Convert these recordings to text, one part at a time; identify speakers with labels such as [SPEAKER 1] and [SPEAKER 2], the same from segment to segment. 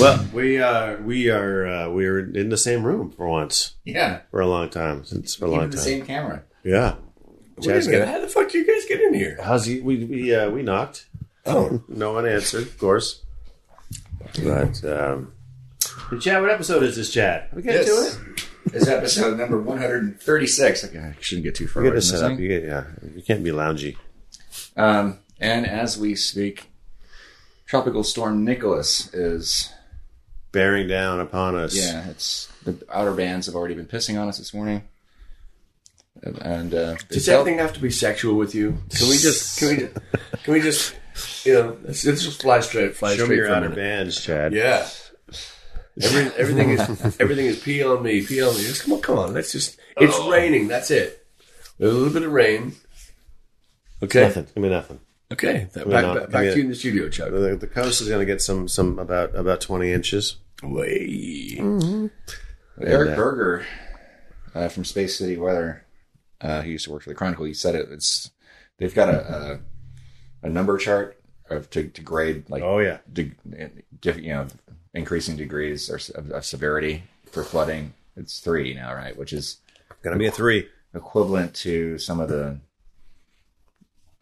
[SPEAKER 1] Well, we are we are uh, we are in the same room for once
[SPEAKER 2] Yeah,
[SPEAKER 1] for a long time since for a
[SPEAKER 2] even
[SPEAKER 1] long
[SPEAKER 2] the
[SPEAKER 1] time.
[SPEAKER 2] same camera.
[SPEAKER 1] Yeah.
[SPEAKER 3] Wait a
[SPEAKER 1] Chad's
[SPEAKER 3] minute,
[SPEAKER 1] got-
[SPEAKER 3] how the fuck do you guys get in here?
[SPEAKER 1] How's he? We we uh, we knocked.
[SPEAKER 3] Oh,
[SPEAKER 1] No one answered, of course. But um, hey, Chad, what episode is this, Chad? We get to it.
[SPEAKER 2] It's episode number 136. Okay, I shouldn't get too far
[SPEAKER 1] You
[SPEAKER 2] away
[SPEAKER 1] get to
[SPEAKER 2] from
[SPEAKER 1] set
[SPEAKER 2] this
[SPEAKER 1] up.
[SPEAKER 2] thing.
[SPEAKER 1] You get yeah. You can't be loungy.
[SPEAKER 2] Um, and as we speak, Tropical Storm Nicholas is
[SPEAKER 1] Bearing down upon us.
[SPEAKER 2] yeah. It's the outer bands have already been pissing on us this morning, and uh, they
[SPEAKER 3] does
[SPEAKER 2] tell-
[SPEAKER 3] everything have to be sexual with you? Can we just can we just, can we just you know let's, let's just fly straight fly
[SPEAKER 1] Show me
[SPEAKER 3] straight
[SPEAKER 1] your
[SPEAKER 3] for a
[SPEAKER 1] outer bands, Chad.
[SPEAKER 3] Yeah. Every, everything is everything is pee on me, pee on me. Just come on, come on. Let's just. It's raining. That's it. A little bit of rain. Okay.
[SPEAKER 1] Nothing. Give me nothing.
[SPEAKER 3] Okay. Back, back,
[SPEAKER 1] not-
[SPEAKER 3] back, back
[SPEAKER 1] me
[SPEAKER 3] to you in the studio, Chuck.
[SPEAKER 1] The, the coast is going to get some some about about twenty inches.
[SPEAKER 3] Way.
[SPEAKER 2] Eric
[SPEAKER 1] Yeah.
[SPEAKER 2] Berger uh, from Space City Weather, uh, he used to work for the Chronicle. He said it. It's they've got a a, a number chart of to, to grade like
[SPEAKER 1] Oh yeah.
[SPEAKER 2] de- diff- you know increasing degrees or, of, of severity for flooding. It's three now, right? Which is
[SPEAKER 1] Going to be a three.
[SPEAKER 2] equivalent to some of the.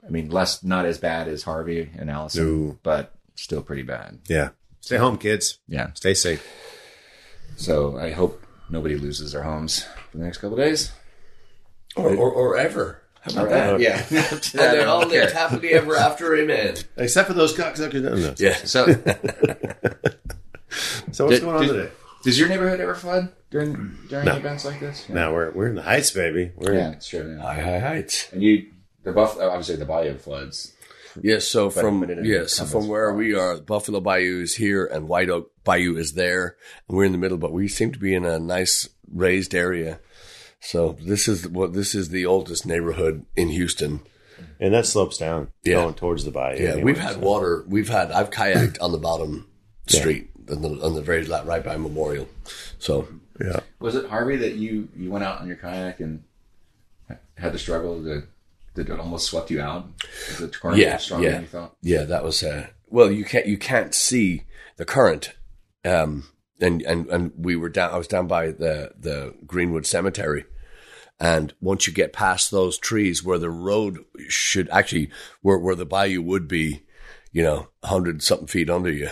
[SPEAKER 2] I mean, less not as bad as Harvey and Allison,
[SPEAKER 1] No.
[SPEAKER 2] but still pretty bad.
[SPEAKER 1] Yeah. Stay home, kids.
[SPEAKER 2] Yeah.
[SPEAKER 1] Stay safe.
[SPEAKER 2] So I hope nobody loses their homes for the next couple of days.
[SPEAKER 3] Or, or, or ever. How about that?
[SPEAKER 2] Yeah.
[SPEAKER 3] And they all lived happily ever after. Amen.
[SPEAKER 1] Except for those cocksuckers. No, no.
[SPEAKER 3] Yeah.
[SPEAKER 2] So,
[SPEAKER 1] So what's
[SPEAKER 2] Did-
[SPEAKER 1] going on
[SPEAKER 2] did-
[SPEAKER 1] today?
[SPEAKER 2] does your neighborhood ever flood during during
[SPEAKER 1] No.
[SPEAKER 2] events like this? Yeah,
[SPEAKER 1] Now we're we're in the heights, baby. We're
[SPEAKER 2] yeah it's true. Yeah.
[SPEAKER 3] High, high heights.
[SPEAKER 2] And you, the buff, uh, obviously the bayou floods.
[SPEAKER 3] Yes, so from
[SPEAKER 2] but it
[SPEAKER 3] yes, so from where we are, Buffalo Bayou is here, and White Oak Bayou is there, and we're in the middle. But we seem to be in a nice raised area. So this is what this is the oldest neighborhood in Houston.
[SPEAKER 1] and that slopes down,
[SPEAKER 3] Yeah.
[SPEAKER 1] going towards the bayou.
[SPEAKER 3] Yeah,
[SPEAKER 1] anyway,
[SPEAKER 3] we've had
[SPEAKER 1] so-
[SPEAKER 3] water. We've had I've kayaked on the bottom street on the on the very right by Memorial. So
[SPEAKER 1] Yeah.
[SPEAKER 2] Was it Harvey that you you went out on your kayak and had to struggle to that it almost swept you out? Was the current
[SPEAKER 3] Yeah,
[SPEAKER 2] stronger
[SPEAKER 3] yeah.
[SPEAKER 2] than you thought?
[SPEAKER 3] Yeah, that was uh, well. You can't you can't see the current, um, and and and we were down. I was down by the the Greenwood Cemetery, and once you get past those trees where the road should actually where where the bayou would be, you know, hundred something feet under you,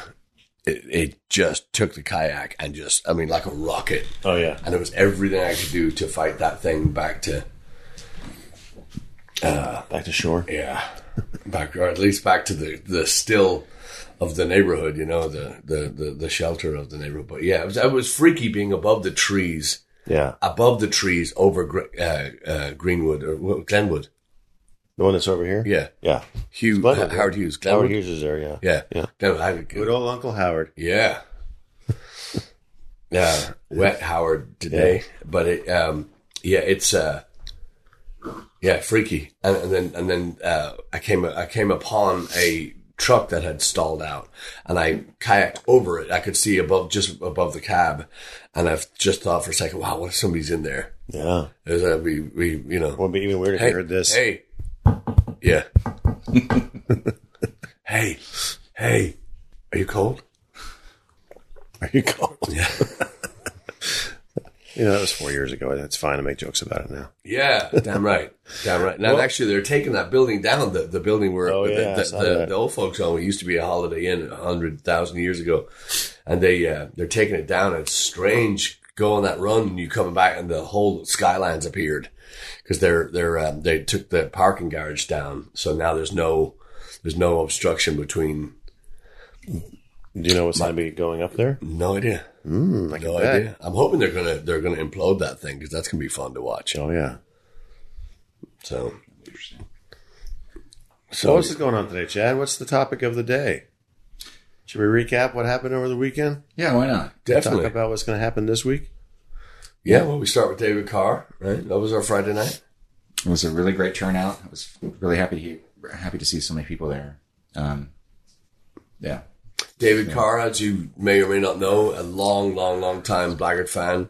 [SPEAKER 3] it, it just took the kayak and just I mean like a rocket,
[SPEAKER 1] Oh yeah.
[SPEAKER 3] and it was everything I could do to fight that thing back to
[SPEAKER 1] Back to shore.
[SPEAKER 3] yeah, back or at least back to the the still of the neighborhood, you know, the the the, the shelter of the neighborhood. But yeah, it was, it was freaky being above the trees,
[SPEAKER 1] Yeah.
[SPEAKER 3] above the trees over uh, uh, Greenwood or Glenwood.
[SPEAKER 1] The one that's over here.
[SPEAKER 3] Yeah,
[SPEAKER 1] Yeah.
[SPEAKER 3] Hugh
[SPEAKER 1] Glenwood,
[SPEAKER 3] Howard
[SPEAKER 1] yeah.
[SPEAKER 3] Hughes, Glenwood.
[SPEAKER 1] Howard Hughes is there. Yeah.
[SPEAKER 3] Yeah,
[SPEAKER 1] Yeah.
[SPEAKER 3] Glenwood, I-
[SPEAKER 1] Good old Uncle Howard.
[SPEAKER 3] Yeah. Yeah, wet Howard today, but it, um, yeah, it's, uh, yeah, freaky. And, and then, and then, uh, I came, I came upon a truck that had stalled out and I kayaked over it. I could see above, just above the cab. And I've just thought for a second, wow, what if somebody's in there?
[SPEAKER 1] Yeah.
[SPEAKER 3] It was, uh, we, we, you know,
[SPEAKER 1] Won't be even weird if
[SPEAKER 3] hey,
[SPEAKER 1] you heard this.
[SPEAKER 3] hey, yeah. hey, hey, are you cold?
[SPEAKER 1] Are you cold?
[SPEAKER 3] Yeah.
[SPEAKER 1] You know, that was four years ago. That's fine to make jokes about it now.
[SPEAKER 3] Yeah, damn right, damn right. Now, actually, they're taking that building down. The, the building where
[SPEAKER 1] Oh,
[SPEAKER 3] the,
[SPEAKER 1] yeah,
[SPEAKER 3] the, the, the old folks home it used to be a Holiday Inn a hundred thousand years ago, and they uh, they're taking it down. It's strange going on that run and you coming back and the whole skylines appeared because they're they're um, they took the parking garage down, so now there's no there's no obstruction between.
[SPEAKER 1] Do you know what's going to be going up there?
[SPEAKER 3] No idea,
[SPEAKER 1] Mm, I can
[SPEAKER 3] no
[SPEAKER 1] bet.
[SPEAKER 3] idea. I'm hoping they're gonna they're gonna implode that thing because that's gonna be fun to watch.
[SPEAKER 1] Oh yeah.
[SPEAKER 3] So.
[SPEAKER 1] So what's going on today, Chad? What's the topic of the day? Should we recap what happened over the weekend?
[SPEAKER 2] Yeah, why not?
[SPEAKER 3] Definitely.
[SPEAKER 1] Talk about what's going to happen this week.
[SPEAKER 3] Yeah, well, we start with David Carr, right? That was our Friday night.
[SPEAKER 2] It was a really great turnout. I was really happy to hear, happy to see so many people there. Um, yeah,
[SPEAKER 3] David Carr, as you may or may not know, a long, long, long time Blaggard fan.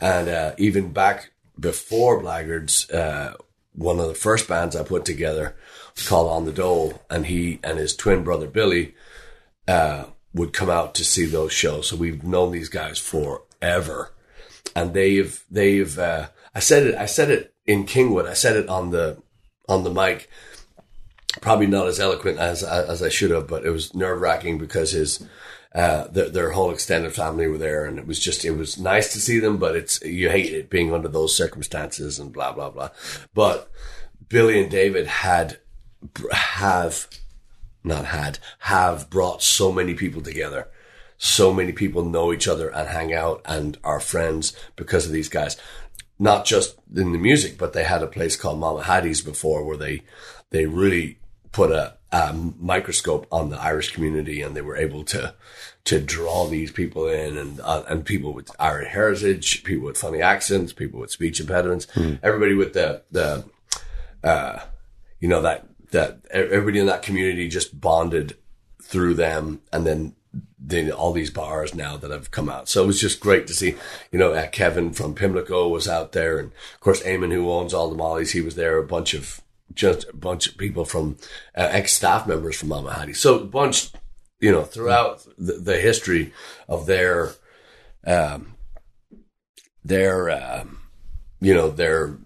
[SPEAKER 3] And uh, even back before Blaggards, uh, one of the first bands I put together was called On the Dole. And he and his twin brother Billy uh, would come out to see those shows. So we've known these guys forever, and they've they've. Uh, I said it. I said it in Kingwood. I said it on the on the mic. Probably not as eloquent as as I should have, but it was nerve wracking because his uh, their, their whole extended family were there, and it was just it was nice to see them, but it's you hate it being under those circumstances and blah blah blah. But Billy and David had have not had have brought so many people together. So many people know each other and hang out and are friends because of these guys. Not just in the music, but they had a place called Mama Hattie's before where they they really put a, a microscope on the Irish community and they were able to to draw these people in and uh, and people with Irish heritage, people with funny accents, people with speech impediments, mm. everybody with the the uh, you know that that everybody in that community just bonded through them, and then then all these bars now that have come out. So it was just great to see, you know, uh, Kevin from Pimlico was out there. And of course, Eamon, who owns all the Mollies, he was there. A bunch of, just a bunch of people from uh, ex staff members from Mama Hattie. So a bunch, you know, throughout the, the history of their, um, their, um, you know, their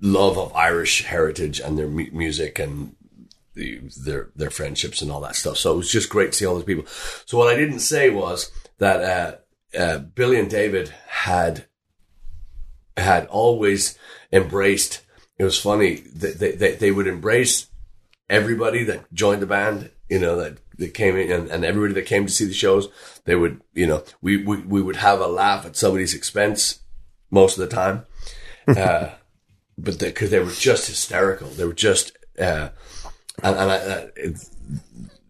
[SPEAKER 3] love of Irish heritage and their mu- music and the, their their friendships and all that stuff. So it was just great to see all those people. So what I didn't say was that uh, uh, Billy and David had had always embraced. It was funny that they, they, they would embrace everybody that joined the band. You know that that came in and, and everybody that came to see the shows. They would you know we we, we would have a laugh at somebody's expense most of the time. Uh, but because they, they, were just hysterical. They were just, uh, and, and I, uh, it,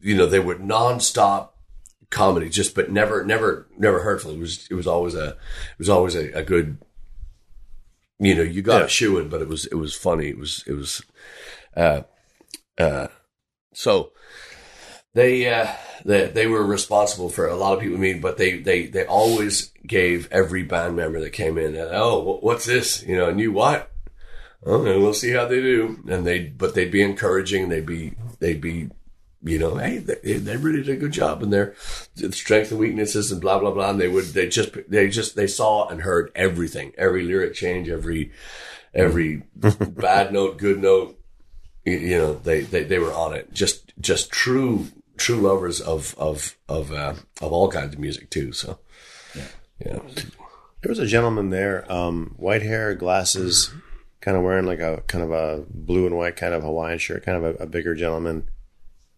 [SPEAKER 3] you know, they were nonstop comedy, just but never, never, never hurtful. It was, it was always a, it was always a, a good, you know, you got yeah. a shoe in, but it was, it was funny. It was, it was, uh, uh, so they, uh, they, they were responsible for a lot of people meet, but they, they, they always gave every band member that came in, oh, what's this? You know, knew what? okay, we'll see how they do. And they, but they'd be encouraging. They'd be, they'd be, you know, hey, they, they really did a good job and their strengths and weaknesses and blah blah blah. And they would, they just, they just, they saw and heard everything, every lyric change, every, every bad note, good note. You, you know, they, they, they were on it. Just, just true, true lovers of, of, of, uh, of all kinds of music too. So, yeah. yeah.
[SPEAKER 1] There was a gentleman there, um, white hair, glasses kind of wearing like a kind of a blue and white kind of Hawaiian shirt, kind of a, a bigger gentleman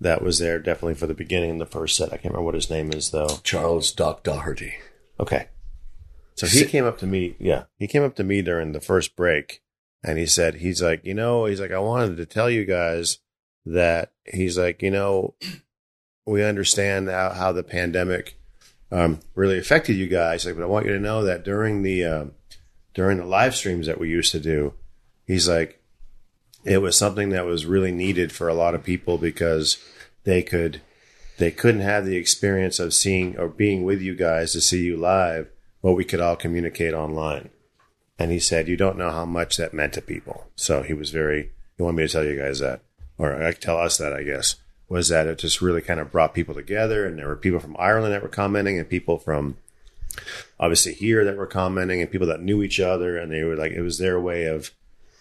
[SPEAKER 1] that was there definitely for the beginning, of the first set. I can't remember what his name is though.
[SPEAKER 3] Charles Doc Doherty.
[SPEAKER 1] Okay. So he came up to me, yeah, he came up to me during the first break and he said, he's like, you know, he's like, I wanted to tell you guys that he's like, you know, we understand how, how the pandemic um, really affected you guys. Like, but I want you to know that during the, uh, during the live streams that we used to do, he's like, it was something that was really needed for a lot of people because they could they couldn't have the experience of seeing or being with you guys to see you live, but we could all communicate online. And he said, You don't know how much that meant to people. So he was very, he wanted me to tell you guys that, or I tell us that, I guess, was that it just really kind of brought people together. And there were people from Ireland that were commenting and people from obviously here that were commenting and people that knew each other. And they were like, it was their way of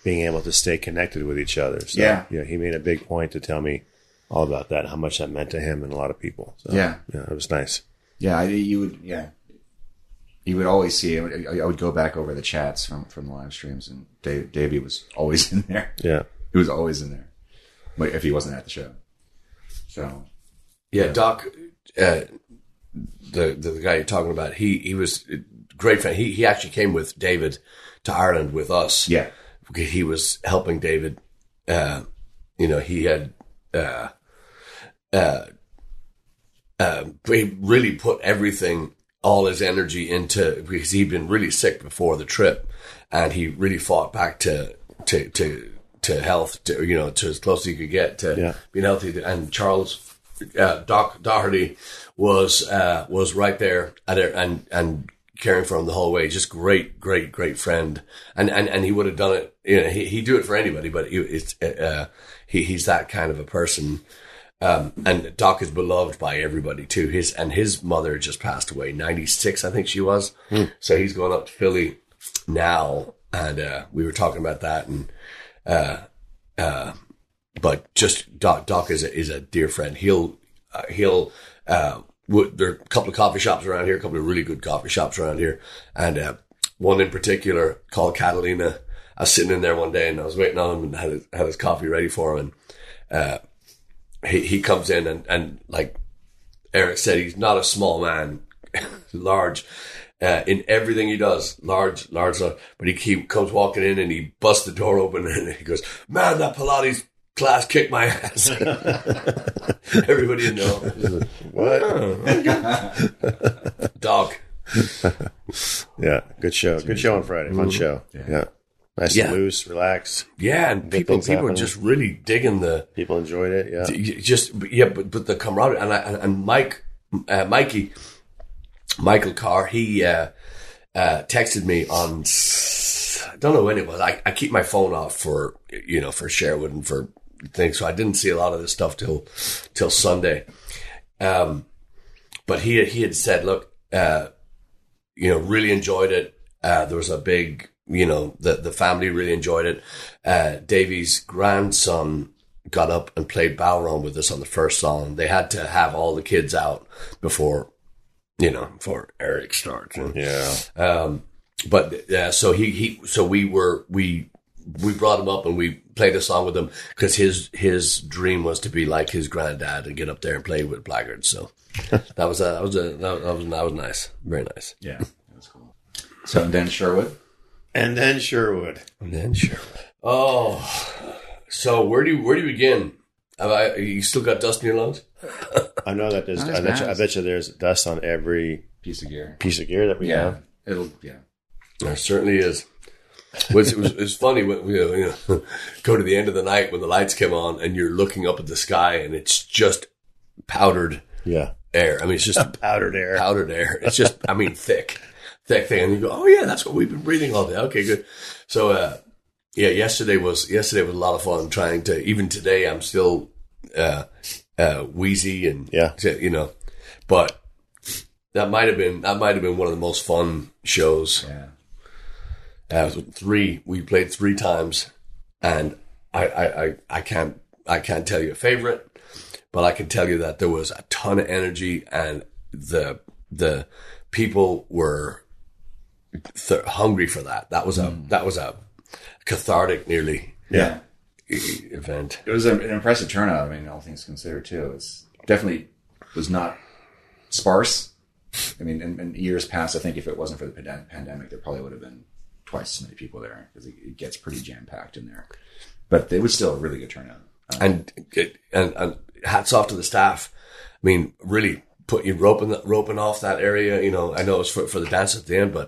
[SPEAKER 1] being able to stay connected with each other. So, yeah. You know, he made a big point to tell me all about that, how much that meant to him and a lot of people. So,
[SPEAKER 2] yeah.
[SPEAKER 1] Yeah, it was nice.
[SPEAKER 2] Yeah, I, you would, yeah. You would always see, I would go back over the chats from, from the live streams and Dave, Davey was always in there.
[SPEAKER 1] Yeah.
[SPEAKER 2] He was always in there. If he wasn't at the show. So.
[SPEAKER 3] Yeah, yeah. Doc, uh, the, the guy you're talking about, he, he was great friend. He, he actually came with David to Ireland with us.
[SPEAKER 2] Yeah
[SPEAKER 3] he was helping David. Uh, you know, he had, uh, uh, uh, he really put everything, all his energy into, because he'd been really sick before the trip and he really fought back to, to, to, to health, to, you know, to as close as he could get to yeah. being healthy. And Charles, uh, Doc Doherty was, uh, was right there at and, and caring for him the whole way. Just great, great, great friend. And, and, and he would have done it, you know, he, he'd do it for anybody, but he, it's, uh, he, he's that kind of a person. Um, and Doc is beloved by everybody too. His and his mother just passed away, ninety six, I think she was. So he's going up to Philly now, and uh, we were talking about that, and uh, uh, but just Doc, Doc is a, is a dear friend. He'll uh, he'll uh, w- there are a couple of coffee shops around here, a couple of really good coffee shops around here, and uh, one in particular called Catalina. I was sitting in there one day and I was waiting on him and had his, had his coffee ready for him, and uh, he he comes in and and like Eric said, he's not a small man, large. Uh, in everything he does, large, large, large. But he, he comes walking in and he busts the door open and he goes, "Man, that Pilates class kicked my ass." Everybody in know.
[SPEAKER 1] What?
[SPEAKER 3] Dog.
[SPEAKER 1] Yeah, good show. Good show on Friday. Fun show. Yeah. Nice
[SPEAKER 3] Yeah.
[SPEAKER 1] and loose, relaxed.
[SPEAKER 3] Yeah, and people
[SPEAKER 1] things
[SPEAKER 3] people are just really digging the
[SPEAKER 1] People enjoyed it. Yeah.
[SPEAKER 3] just yeah, but but the camaraderie and I, and, Mike, uh, Mikey, Michael Carr, he uh, uh, texted me on s- I don't know when it was. I, I keep my phone off for you know for Sherwood and for things, so I didn't see a lot of this stuff till till Sunday. Um, but he he had said, look, uh, you know, really enjoyed it. Uh, there was a big, you know, the the family really enjoyed it. Uh, Davy's grandson got up and played Balron with us on the first song. They had to have all the kids out before, you know, before Eric starts. And,
[SPEAKER 1] Yeah.
[SPEAKER 3] um, but uh, so he he so we were we we brought him up and we played a song with him because his his dream was to be like his granddad and get up there and play with Blaggard. So that was a, that was a, that was that was nice, very nice.
[SPEAKER 2] Yeah, that was cool. So then Sherwood.
[SPEAKER 1] And then Sherwood.
[SPEAKER 3] And then Sherwood. Oh, so where do you where do you begin? Have I, you still got dust in your lungs?
[SPEAKER 1] I know that there's. I, bet you, I bet you there's dust on every
[SPEAKER 2] Piece of gear.
[SPEAKER 1] piece of gear that we
[SPEAKER 2] Yeah,
[SPEAKER 1] have.
[SPEAKER 2] it'll yeah.
[SPEAKER 3] There certainly is. It was, it was, it was funny when we you know, go to the end of the night when the lights come on and you're looking up at the sky and it's just powdered
[SPEAKER 1] Yeah.
[SPEAKER 3] air. I mean, it's just
[SPEAKER 1] Powdered air.
[SPEAKER 3] powdered air. It's just, I mean, thick, thick thing. And you go, oh yeah, that's what we've been breathing all day. Okay, good. So, uh, yeah, yesterday was yesterday was a lot of fun. Trying to even today, I'm still uh, uh, wheezy and
[SPEAKER 1] Yeah.
[SPEAKER 3] you know, but that might have been that might have been one of the most fun shows.
[SPEAKER 2] Yeah.
[SPEAKER 3] Uh, three we played three times, and I, I, I, I can't I can't tell you a favorite, but I can tell you that there was a ton of energy and the the people were th- hungry for that. That was a that was a cathartic nearly
[SPEAKER 2] Yeah.
[SPEAKER 3] event.
[SPEAKER 2] It was an impressive turnout. I mean, all things considered, too. It's definitely was not sparse. I mean, in, in years past, I think if it wasn't for the pandem- pandemic, there probably would have been twice as many people there because it, it gets pretty jam packed in there. But it was still a really good turnout. Uh,
[SPEAKER 3] and and and hats off to the staff. I mean, really put you roping roping off that area. You know, I know it was for for the dance at the end, but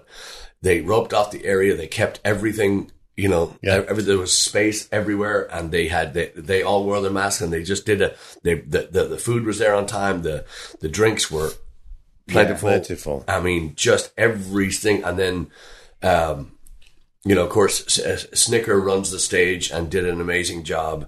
[SPEAKER 3] they roped off the area. They kept everything. You know,
[SPEAKER 1] Yeah.
[SPEAKER 3] every, there was space everywhere, and they had they they all wore their masks, and they just did a they the the, the food was there on time. The the drinks were plentiful.
[SPEAKER 1] Plentiful.
[SPEAKER 3] I mean, just everything. And then, um, you know, of course, S- Snicker runs the stage and did an amazing job.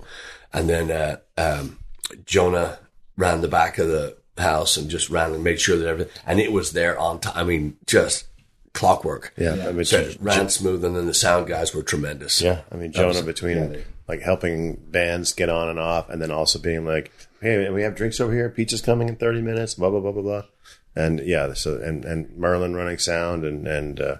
[SPEAKER 3] And then uh, um, Jonah ran the back of the house and just ran and made sure that everything, and it was there on time. I mean, just clockwork.
[SPEAKER 1] Yeah. I mean,
[SPEAKER 3] So it ran smooth, and then the sound guys were tremendous.
[SPEAKER 1] Yeah, I mean Jonah
[SPEAKER 2] was-
[SPEAKER 1] between
[SPEAKER 2] yeah, they-
[SPEAKER 1] like helping bands get on and off, and then also being like, "Hey, we have drinks over here. Pizza's coming in thirty minutes." Blah blah blah blah blah. And yeah, so and and Merlin running sound, and and uh,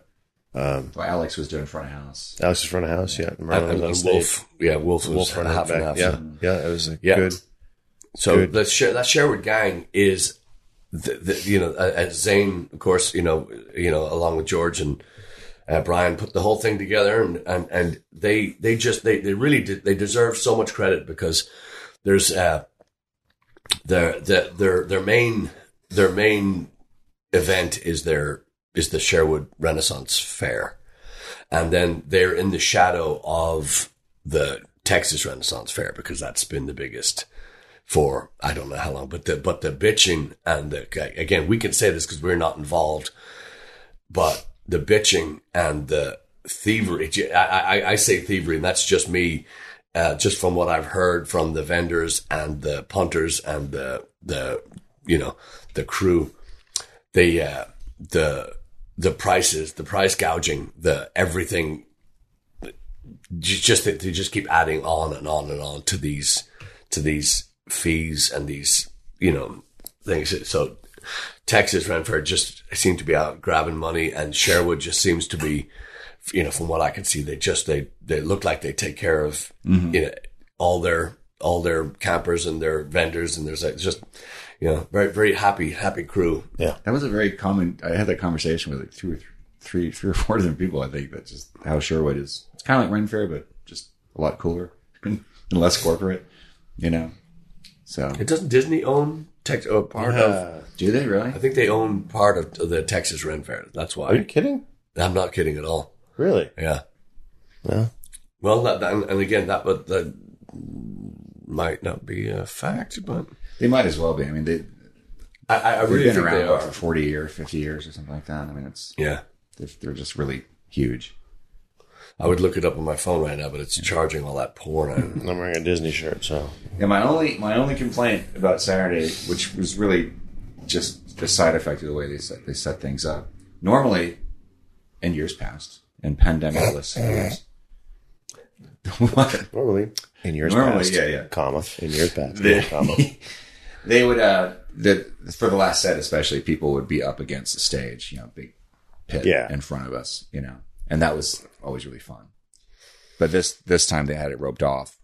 [SPEAKER 2] well, Alex was doing front of house.
[SPEAKER 1] Alex was front of house. Yeah,
[SPEAKER 3] And,
[SPEAKER 1] Merlin
[SPEAKER 3] and,
[SPEAKER 1] was on
[SPEAKER 3] and
[SPEAKER 1] stage.
[SPEAKER 3] Wolf, yeah, Wolf was
[SPEAKER 1] Wolf running
[SPEAKER 3] half and half.
[SPEAKER 1] Yeah, yeah, it was a
[SPEAKER 3] Yeah.
[SPEAKER 1] good.
[SPEAKER 3] So
[SPEAKER 1] Good.
[SPEAKER 3] that Sher- that Sherwood gang is, the, the, you know, uh, as Zane, of course, you know, you know, along with George and uh, Brian, put the whole thing together, and and and they they just they they really did they deserve so much credit because there's uh their their their their main their main event is their is the Sherwood Renaissance Fair, and then they're in the shadow of the Texas Renaissance Fair because that's been the biggest for I don't know how long, but the but the bitching and the again we can say this because we're not involved, but the bitching and the thievery. I, I, I say thievery, and that's just me. uh, just from what I've heard from the vendors and the punters and the the you know the crew, the uh, the the prices, the price gouging, the everything. Just they just keep adding on and on and on to these to these fees and these you know things. So Texas Ren Fair just seem to be out grabbing money, and Sherwood just seems to be, you know, from what I can see, they just they they look like they take care of mm-hmm. you know all their all their campers and their vendors, and there's like just you know very very happy happy crew.
[SPEAKER 1] Yeah.
[SPEAKER 2] That was a very common. I had that conversation with like two or th- three, three or four different people. I think that's just how Sherwood is. It's kind of like Ren Fair, but just a lot cooler and less corporate. You know. So
[SPEAKER 3] It doesn't Disney own Tex uh, part of.
[SPEAKER 2] Do they really?
[SPEAKER 3] I think they own part of the Texas Ren Fair. That's why.
[SPEAKER 1] are you kidding?
[SPEAKER 3] I'm not kidding at all.
[SPEAKER 1] Really?
[SPEAKER 3] Yeah.
[SPEAKER 1] Well,
[SPEAKER 3] Well, that, and, and again, that would that might not be a fact, but
[SPEAKER 2] They might as well be. I mean, they
[SPEAKER 3] I, I
[SPEAKER 2] they've
[SPEAKER 3] really
[SPEAKER 2] been around for forty years, fifty years, or something like that. I mean, it's
[SPEAKER 3] Yeah.
[SPEAKER 2] they're, they're just really huge.
[SPEAKER 3] I would look it up on my phone right now, but it's charging all that porn. out.
[SPEAKER 1] I'm wearing a Disney shirt, so
[SPEAKER 2] Yeah, my only my only complaint about Saturday, which was really just the side effect of the way they set they set things up. Normally, in years past, in pandemic-less years, what?
[SPEAKER 1] normally in years
[SPEAKER 2] Normally,
[SPEAKER 1] past,
[SPEAKER 2] yeah, yeah.
[SPEAKER 1] comma in years past,
[SPEAKER 2] They-
[SPEAKER 1] comma.
[SPEAKER 2] they would uh the for the last set especially people would be up against the stage you know big pit
[SPEAKER 1] Yeah.
[SPEAKER 2] in front of us you know and that was always really fun. But this this time they had it roped off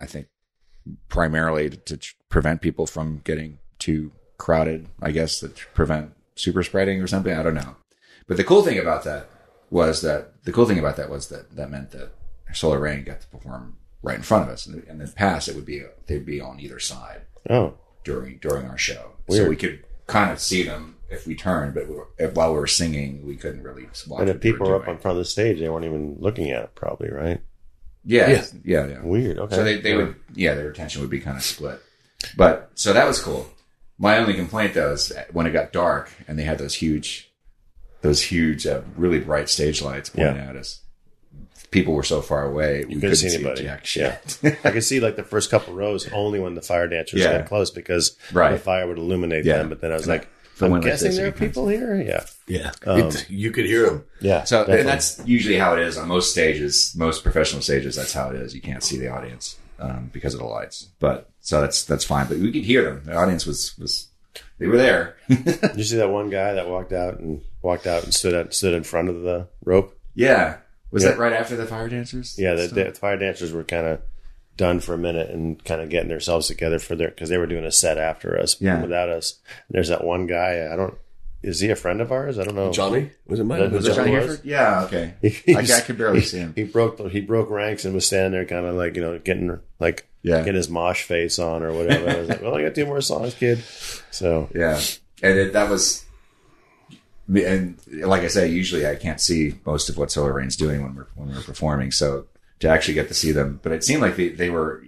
[SPEAKER 2] i think primarily to, to prevent people from getting too crowded i guess to prevent super spreading or something. I don't know. But the cool thing about that was that the cool thing about that was that that meant that solar rain got to perform right in front of us. And in the past it would be they'd be on either side
[SPEAKER 1] Oh,
[SPEAKER 2] during during our show, so we could kind of see them if we turned, but we were, if, while we were singing, we couldn't really watch.
[SPEAKER 1] and if
[SPEAKER 2] they
[SPEAKER 1] people were up
[SPEAKER 2] doing.
[SPEAKER 1] on front of the stage, they weren't even looking at it, probably, right?
[SPEAKER 2] yeah,
[SPEAKER 3] Yeah.
[SPEAKER 2] yeah, yeah,
[SPEAKER 1] Weird. Okay.
[SPEAKER 2] So they, they would, yeah, their attention would be kind of split. But so that was cool. My only complaint though is when it got dark and they had those huge, those huge, uh, really bright stage lights pointing
[SPEAKER 1] Yeah.
[SPEAKER 2] at us. People were so far away, we
[SPEAKER 1] couldn't
[SPEAKER 2] couldn't
[SPEAKER 1] see
[SPEAKER 2] see
[SPEAKER 1] anybody.
[SPEAKER 2] jack
[SPEAKER 1] Yeah. I could see like the first couple rows only when the fire dancers
[SPEAKER 2] Yeah.
[SPEAKER 1] got close because
[SPEAKER 2] Right.
[SPEAKER 1] the fire would illuminate
[SPEAKER 2] Yeah.
[SPEAKER 1] them. But then I was
[SPEAKER 2] And
[SPEAKER 1] like,
[SPEAKER 2] for
[SPEAKER 1] I'm
[SPEAKER 2] one like
[SPEAKER 1] guessing
[SPEAKER 2] this,
[SPEAKER 1] there
[SPEAKER 2] you
[SPEAKER 1] are
[SPEAKER 2] can-
[SPEAKER 1] people here. Yeah.
[SPEAKER 3] Yeah,
[SPEAKER 1] Um,
[SPEAKER 3] It- you could hear them.
[SPEAKER 1] Yeah.
[SPEAKER 2] So
[SPEAKER 1] definitely.
[SPEAKER 2] and that's usually how it is on most stages, most professional stages. That's how it is. You can't see the audience um, because of the lights. But so that's that's fine. But we could hear them. The audience was was they were there.
[SPEAKER 1] Did you see that one guy that walked out and walked out and stood at, stood in front of the rope?
[SPEAKER 2] yeah. Was
[SPEAKER 1] Yeah.
[SPEAKER 2] that right after the fire dancers?
[SPEAKER 1] Yeah, the, the fire dancers were kind of done for a minute and kind of getting themselves together for their because they were doing a set after us,
[SPEAKER 2] Yeah.
[SPEAKER 1] without us. And there's that one guy. I don't. Is he a friend of ours? I don't know.
[SPEAKER 3] Johnny was it
[SPEAKER 1] That-
[SPEAKER 3] mine?
[SPEAKER 2] was it
[SPEAKER 1] Johnny
[SPEAKER 2] Johnny
[SPEAKER 1] was?
[SPEAKER 2] Yeah. Okay.
[SPEAKER 1] He-
[SPEAKER 2] I, I could barely see him.
[SPEAKER 1] He broke he broke ranks and was standing there, kind of like you know getting like
[SPEAKER 2] Yeah.
[SPEAKER 1] getting his mosh face on or whatever. I was like, well, I got two more songs, kid. So
[SPEAKER 2] Yeah, and it, that was, and like I say, usually I can't see most of what Solar Rain's doing when we're when we're performing. So to actually get to see them, but it seemed like they, they were,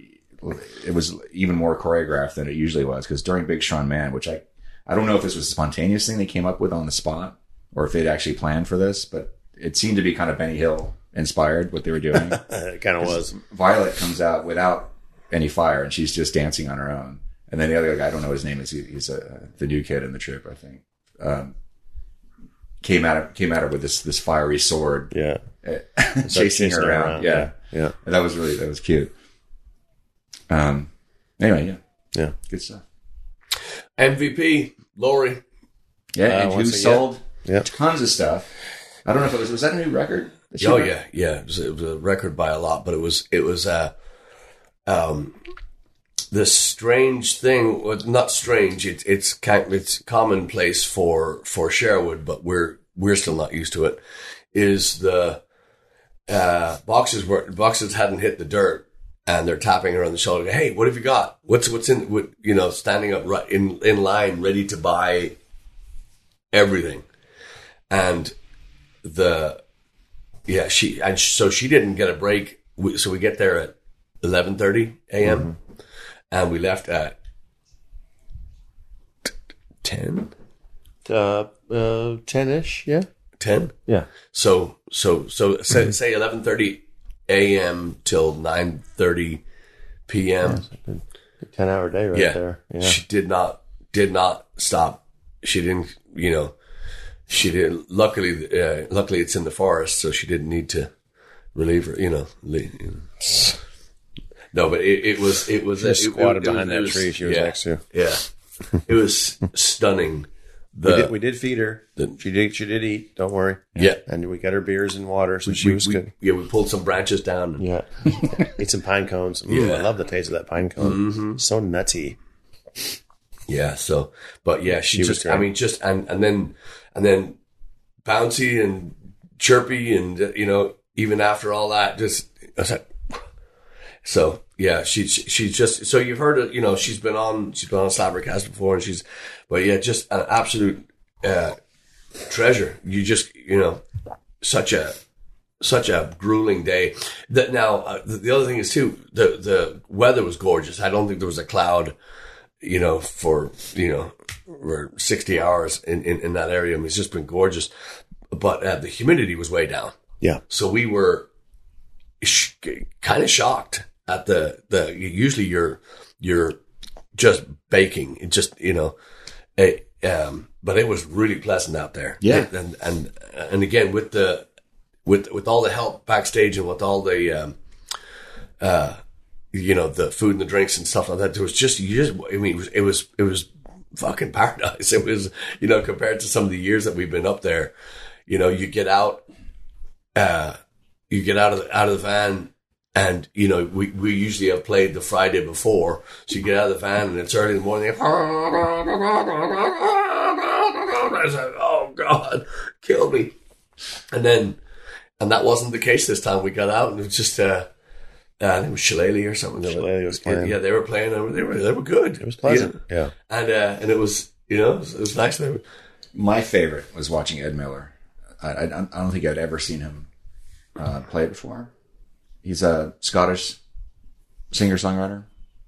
[SPEAKER 2] it was even more choreographed than it usually was because during Big Sean Man, which I I don't know if this was a spontaneous thing they came up with on the spot or if they'd actually planned for this, but it seemed to be kind of Benny Hill inspired what they were doing.
[SPEAKER 1] it kind of was.
[SPEAKER 2] Violet comes out without any fire, and she's just dancing on her own. And then the other guy, I don't know his name, is he, he's a, the new kid in the trip, I think. Um, came out her, came at her with this this fiery sword,
[SPEAKER 1] Yeah, Started
[SPEAKER 2] chasing her around. Yeah.
[SPEAKER 1] yeah,
[SPEAKER 2] And that was really that was cute. Um. Anyway, yeah,
[SPEAKER 1] yeah.
[SPEAKER 2] good stuff.
[SPEAKER 3] MVP Lori.
[SPEAKER 2] Yeah,
[SPEAKER 1] Uh,
[SPEAKER 2] and who
[SPEAKER 1] again.
[SPEAKER 2] sold
[SPEAKER 1] Yeah.
[SPEAKER 2] tons of stuff. I don't know if it was was that a new record?
[SPEAKER 3] Oh
[SPEAKER 2] wrote?
[SPEAKER 3] yeah, yeah. It was, it was a record by a lot, but it was it was uh, um, the strange thing. Well, not strange. It's it's kind it's commonplace for for Sherwood, but we're we're still not used to it. Is the uh, boxes were boxes hadn't hit the dirt, and they're tapping her on the shoulder. Hey, what have you got? What's what's in? What, you know, standing up right in in line, ready to buy everything, and the yeah, she and so she didn't get a break. We, so we get there at eleven thirty a.m. and we left at ten.
[SPEAKER 1] Uh, uh, ten ish. Yeah,
[SPEAKER 3] Ten.
[SPEAKER 1] yeah.
[SPEAKER 3] So so so say, say eleven thirty a.m. till nine thirty p.m.
[SPEAKER 1] Ten hour day right
[SPEAKER 3] yeah.
[SPEAKER 1] there. Yeah.
[SPEAKER 3] She did not did not stop. She didn't, you know, she did. Luckily, uh, luckily it's in the forest, so she didn't need to relieve her. You know, leave, you know. no, but it, it was it was
[SPEAKER 1] She was
[SPEAKER 3] it- it-
[SPEAKER 1] squatted
[SPEAKER 3] it
[SPEAKER 1] behind that
[SPEAKER 3] was-
[SPEAKER 1] tree she was
[SPEAKER 3] yeah,
[SPEAKER 1] next to.
[SPEAKER 3] Yeah, it was stunning. The
[SPEAKER 1] we, did, we did feed her.
[SPEAKER 3] the-
[SPEAKER 1] she did. She did eat. Don't worry.
[SPEAKER 3] yeah.
[SPEAKER 1] And we got her beers and water, so she
[SPEAKER 3] We,
[SPEAKER 1] was
[SPEAKER 3] we-
[SPEAKER 1] good.
[SPEAKER 3] yeah, we pulled some branches down.
[SPEAKER 1] Yeah. Eat some pine cones. Mm,
[SPEAKER 3] Yeah.
[SPEAKER 1] I love the taste of that pine cone.
[SPEAKER 3] Mm-hmm.
[SPEAKER 1] So nutty.
[SPEAKER 3] Yeah. So, but yeah, she,
[SPEAKER 1] She was
[SPEAKER 3] just. I mean, just, and, and then, and then bouncy and chirpy and, you know, even after all that, just, I was like, so yeah, she, she, she's just, so you've heard it, you know, she's been on, she's been on Slabbercast before and she's, but yeah, just an absolute, uh, treasure. You just, you know, such a, such a grueling day. That now uh, the, the other thing is too the the weather was gorgeous. I don't think there was a cloud, you know, for you know, for sixty hours in in, in that area. I mean, it's just been gorgeous, but uh, the humidity was way down.
[SPEAKER 1] Yeah.
[SPEAKER 3] So we were sh- kind of shocked at the the. Usually you're you're just baking. It just you know, it, um, but it was really pleasant out there.
[SPEAKER 2] Yeah.
[SPEAKER 3] and and and again with the with with all the help backstage and with all the um, uh, you know the food and the drinks and stuff like that. There was just you just I mean it was it was it was fucking paradise. It was you know compared to some of the years that we've been up there. You know, you get out uh, you get out of the, out of the van and you know we, we usually have played the Friday before, so you get out of the van and it's early in the morning. I was like, oh god, kill me! And then, and that wasn't the case this time. We got out and it was just uh, uh I think it was Shillelagh or something. They
[SPEAKER 1] Shillelagh was playing.
[SPEAKER 3] Yeah, they were playing. and They were they were good.
[SPEAKER 1] It was pleasant. Yeah.
[SPEAKER 3] and uh, and it was you know it was, it was nice. They were-
[SPEAKER 2] My favorite was watching Ed Miller. I, I, I don't think I'd ever seen him uh, play before. He's a Scottish singer songwriter,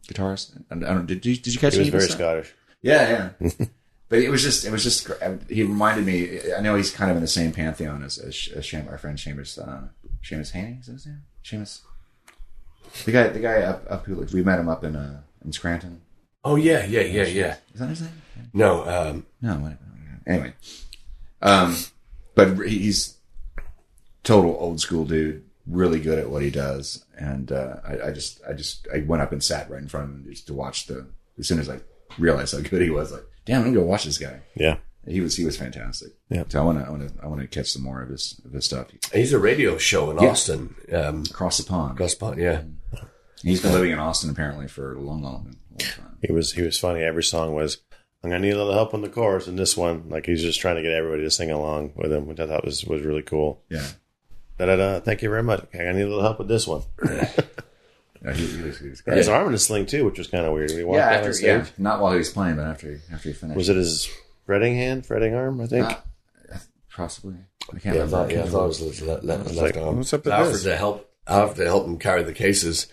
[SPEAKER 2] guitarist. And I don't. Did you did you catch
[SPEAKER 1] He was very
[SPEAKER 2] stuff?
[SPEAKER 1] Scottish.
[SPEAKER 2] Yeah, yeah. but it was just, it was just. He reminded me. I know he's kind of in the same pantheon as, as, as Sham, our friend Seamus. Uh, Seamus Haney, is that his name? Seamus. The guy, the guy up, up who lives. We met him up in uh, in Scranton.
[SPEAKER 3] Oh yeah, yeah, yeah, yeah.
[SPEAKER 2] Is that his name?
[SPEAKER 3] No, um,
[SPEAKER 2] No. What, anyway, um, but he's total old school dude. Really good at what he does, and uh, I, I just, I just, I went up and sat right in front of him just to watch the. As soon as I realized how good he was, like, damn, I'm gonna go watch this guy.
[SPEAKER 1] Yeah.
[SPEAKER 2] He was, he was fantastic.
[SPEAKER 1] Yeah.
[SPEAKER 2] So I want to, I want to, I want to catch some more of his, of his stuff
[SPEAKER 3] he's a radio show in
[SPEAKER 2] Yeah.
[SPEAKER 3] Austin. Um,
[SPEAKER 2] across the pond.
[SPEAKER 3] Gus Pond, yeah.
[SPEAKER 2] He's been living in Austin apparently for a long, long, long time.
[SPEAKER 1] He was he was funny. Every song was I'm gonna need a little help on the chorus and this one. Like he's just trying to get everybody to sing along with him, which I thought was, was really cool.
[SPEAKER 2] Yeah.
[SPEAKER 1] Da da da. Thank you very much. Okay, I need a little help with this one.
[SPEAKER 2] Yeah, he, he was, he was great.
[SPEAKER 1] His arm in a sling too, which was kind of weird. He walked
[SPEAKER 2] Yeah, after,
[SPEAKER 1] stage.
[SPEAKER 2] yeah, not while he was playing, but after, he- after he finished.
[SPEAKER 1] Was it his fretting hand, fretting arm? I think.
[SPEAKER 2] Uh, possibly. I can't
[SPEAKER 3] Yeah, I
[SPEAKER 2] remember.
[SPEAKER 3] thought, yeah, I thought it was left, left, left,
[SPEAKER 1] like,
[SPEAKER 3] arm.
[SPEAKER 1] what's up with
[SPEAKER 3] I offered
[SPEAKER 1] this?
[SPEAKER 3] to help. I offered to help him carry the cases,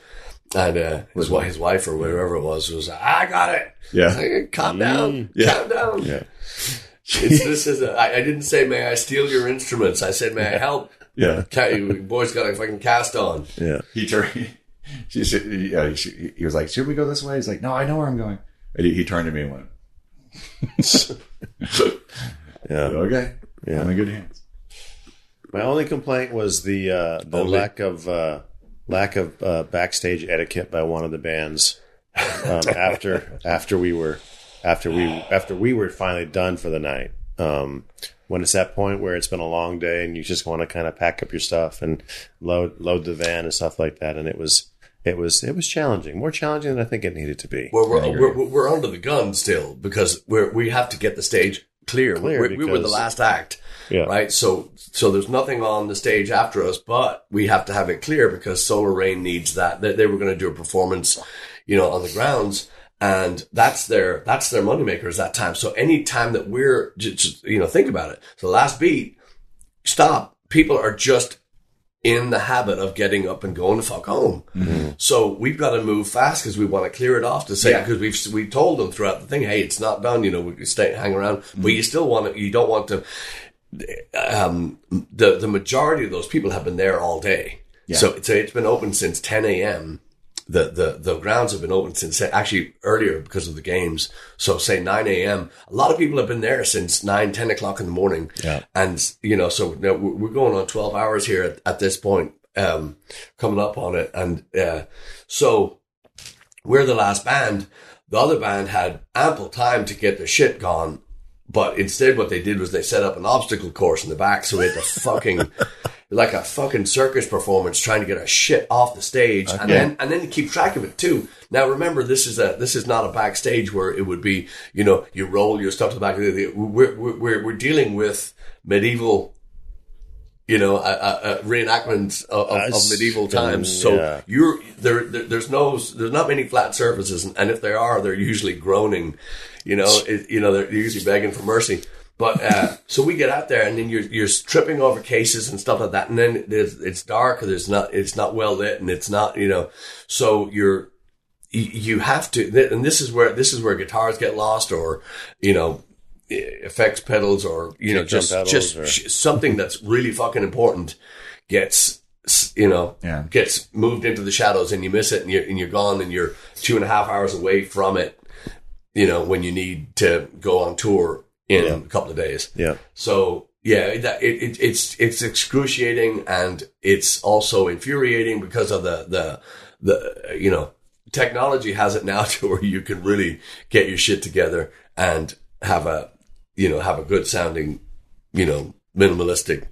[SPEAKER 3] and uh, his, wi- his wife or whoever it was was "I got it.
[SPEAKER 2] Yeah.
[SPEAKER 3] Like, calm down,
[SPEAKER 1] Yeah.
[SPEAKER 3] calm down."
[SPEAKER 1] yeah.
[SPEAKER 3] It's, this is. A, I, I didn't say, "May I steal your instruments?" I said, "May I help?"
[SPEAKER 1] Yeah.
[SPEAKER 3] Boy's got a fucking cast on.
[SPEAKER 1] Yeah.
[SPEAKER 2] He turned. She, she, yeah, he, he was like, "Should we go this way?" He's like, "No, I know where I'm going." And he, he turned to me and went,
[SPEAKER 1] Yeah.
[SPEAKER 2] "Okay,
[SPEAKER 1] Yeah.
[SPEAKER 2] I'm in good hands."
[SPEAKER 1] My only complaint was the uh, the
[SPEAKER 3] Only?
[SPEAKER 1] lack of uh, lack of uh, backstage etiquette by one of the bands um, after after we were after we after we were finally done for the night. Um, when it's that point where it's been a long day and you just want to kind of pack up your stuff and load load the van and stuff like that, and it was it was it was challenging, more challenging than I think it needed to be.
[SPEAKER 3] We're we're, we're, we're under the gun still because we're we have to get the stage clear.
[SPEAKER 1] Clear
[SPEAKER 3] we, we were the last act.
[SPEAKER 1] Yeah.
[SPEAKER 3] right? So so there's nothing on the stage after us, but we have to have it clear because Solar Rain needs that. They, they were going to do a performance, you know, on the grounds, and that's their that's their moneymaker is that time. So any time that we're just, you know think about it. So last beat, stop. People are just in the habit of getting up and going to fuck home. So we've got to move fast because we want to clear it off to say
[SPEAKER 2] Yeah.
[SPEAKER 3] because we've we've told them throughout the thing, hey, it's not done. You know, we can stay hang around, but you still want to. You don't want to um, the the majority of those people have been there all day.
[SPEAKER 2] Yeah.
[SPEAKER 3] So, so it's been open since 10 a.m. The, the, the grounds have been open since actually earlier because of the games. So say 9 a.m. A lot of people have been there since 9, 10 o'clock in the morning.
[SPEAKER 1] Yeah.
[SPEAKER 3] And, you know, so now we're we're going on 12 hours here at, at this point, um, coming up on it. And, uh, so we're the last band. The other band had ample time to get their shit gone. But instead, what they did was they set up an obstacle course in the back. So we had to fucking, like a fucking circus performance trying to get our shit off the stage and then, and then to keep track of it too. Now remember, this is a, this is not a backstage where it would be, you know, you roll your stuff to the back. We're, we're, we're, we're dealing with medieval you know, uh, uh, reenactments of, of, of medieval times. So
[SPEAKER 1] yeah.
[SPEAKER 3] you're there, there. There's no, there's not many flat surfaces, and, and if there are, they're usually groaning. You know, it, you know, they're usually begging for mercy. But uh, so we get out there, and then you're you're tripping over cases and stuff like that, and then it's dark, or there's not, it's not well lit, and it's not, you know, so you're you, you have to, and this is where this is where guitars get lost, or you know, effects pedals, or you know, just just
[SPEAKER 1] or-
[SPEAKER 3] something that's really fucking important gets you know
[SPEAKER 2] Yeah.
[SPEAKER 3] gets moved into the shadows and you miss it and you're, and you're gone and you're two and a half hours away from it you know when you need to go on tour in
[SPEAKER 1] Yeah.
[SPEAKER 3] a couple of days
[SPEAKER 1] Yeah.
[SPEAKER 3] so yeah that it, it, it's it's excruciating and it's also infuriating because of the the the you know technology has it now to where you can really get your shit together and have a you know have a good sounding you know minimalistic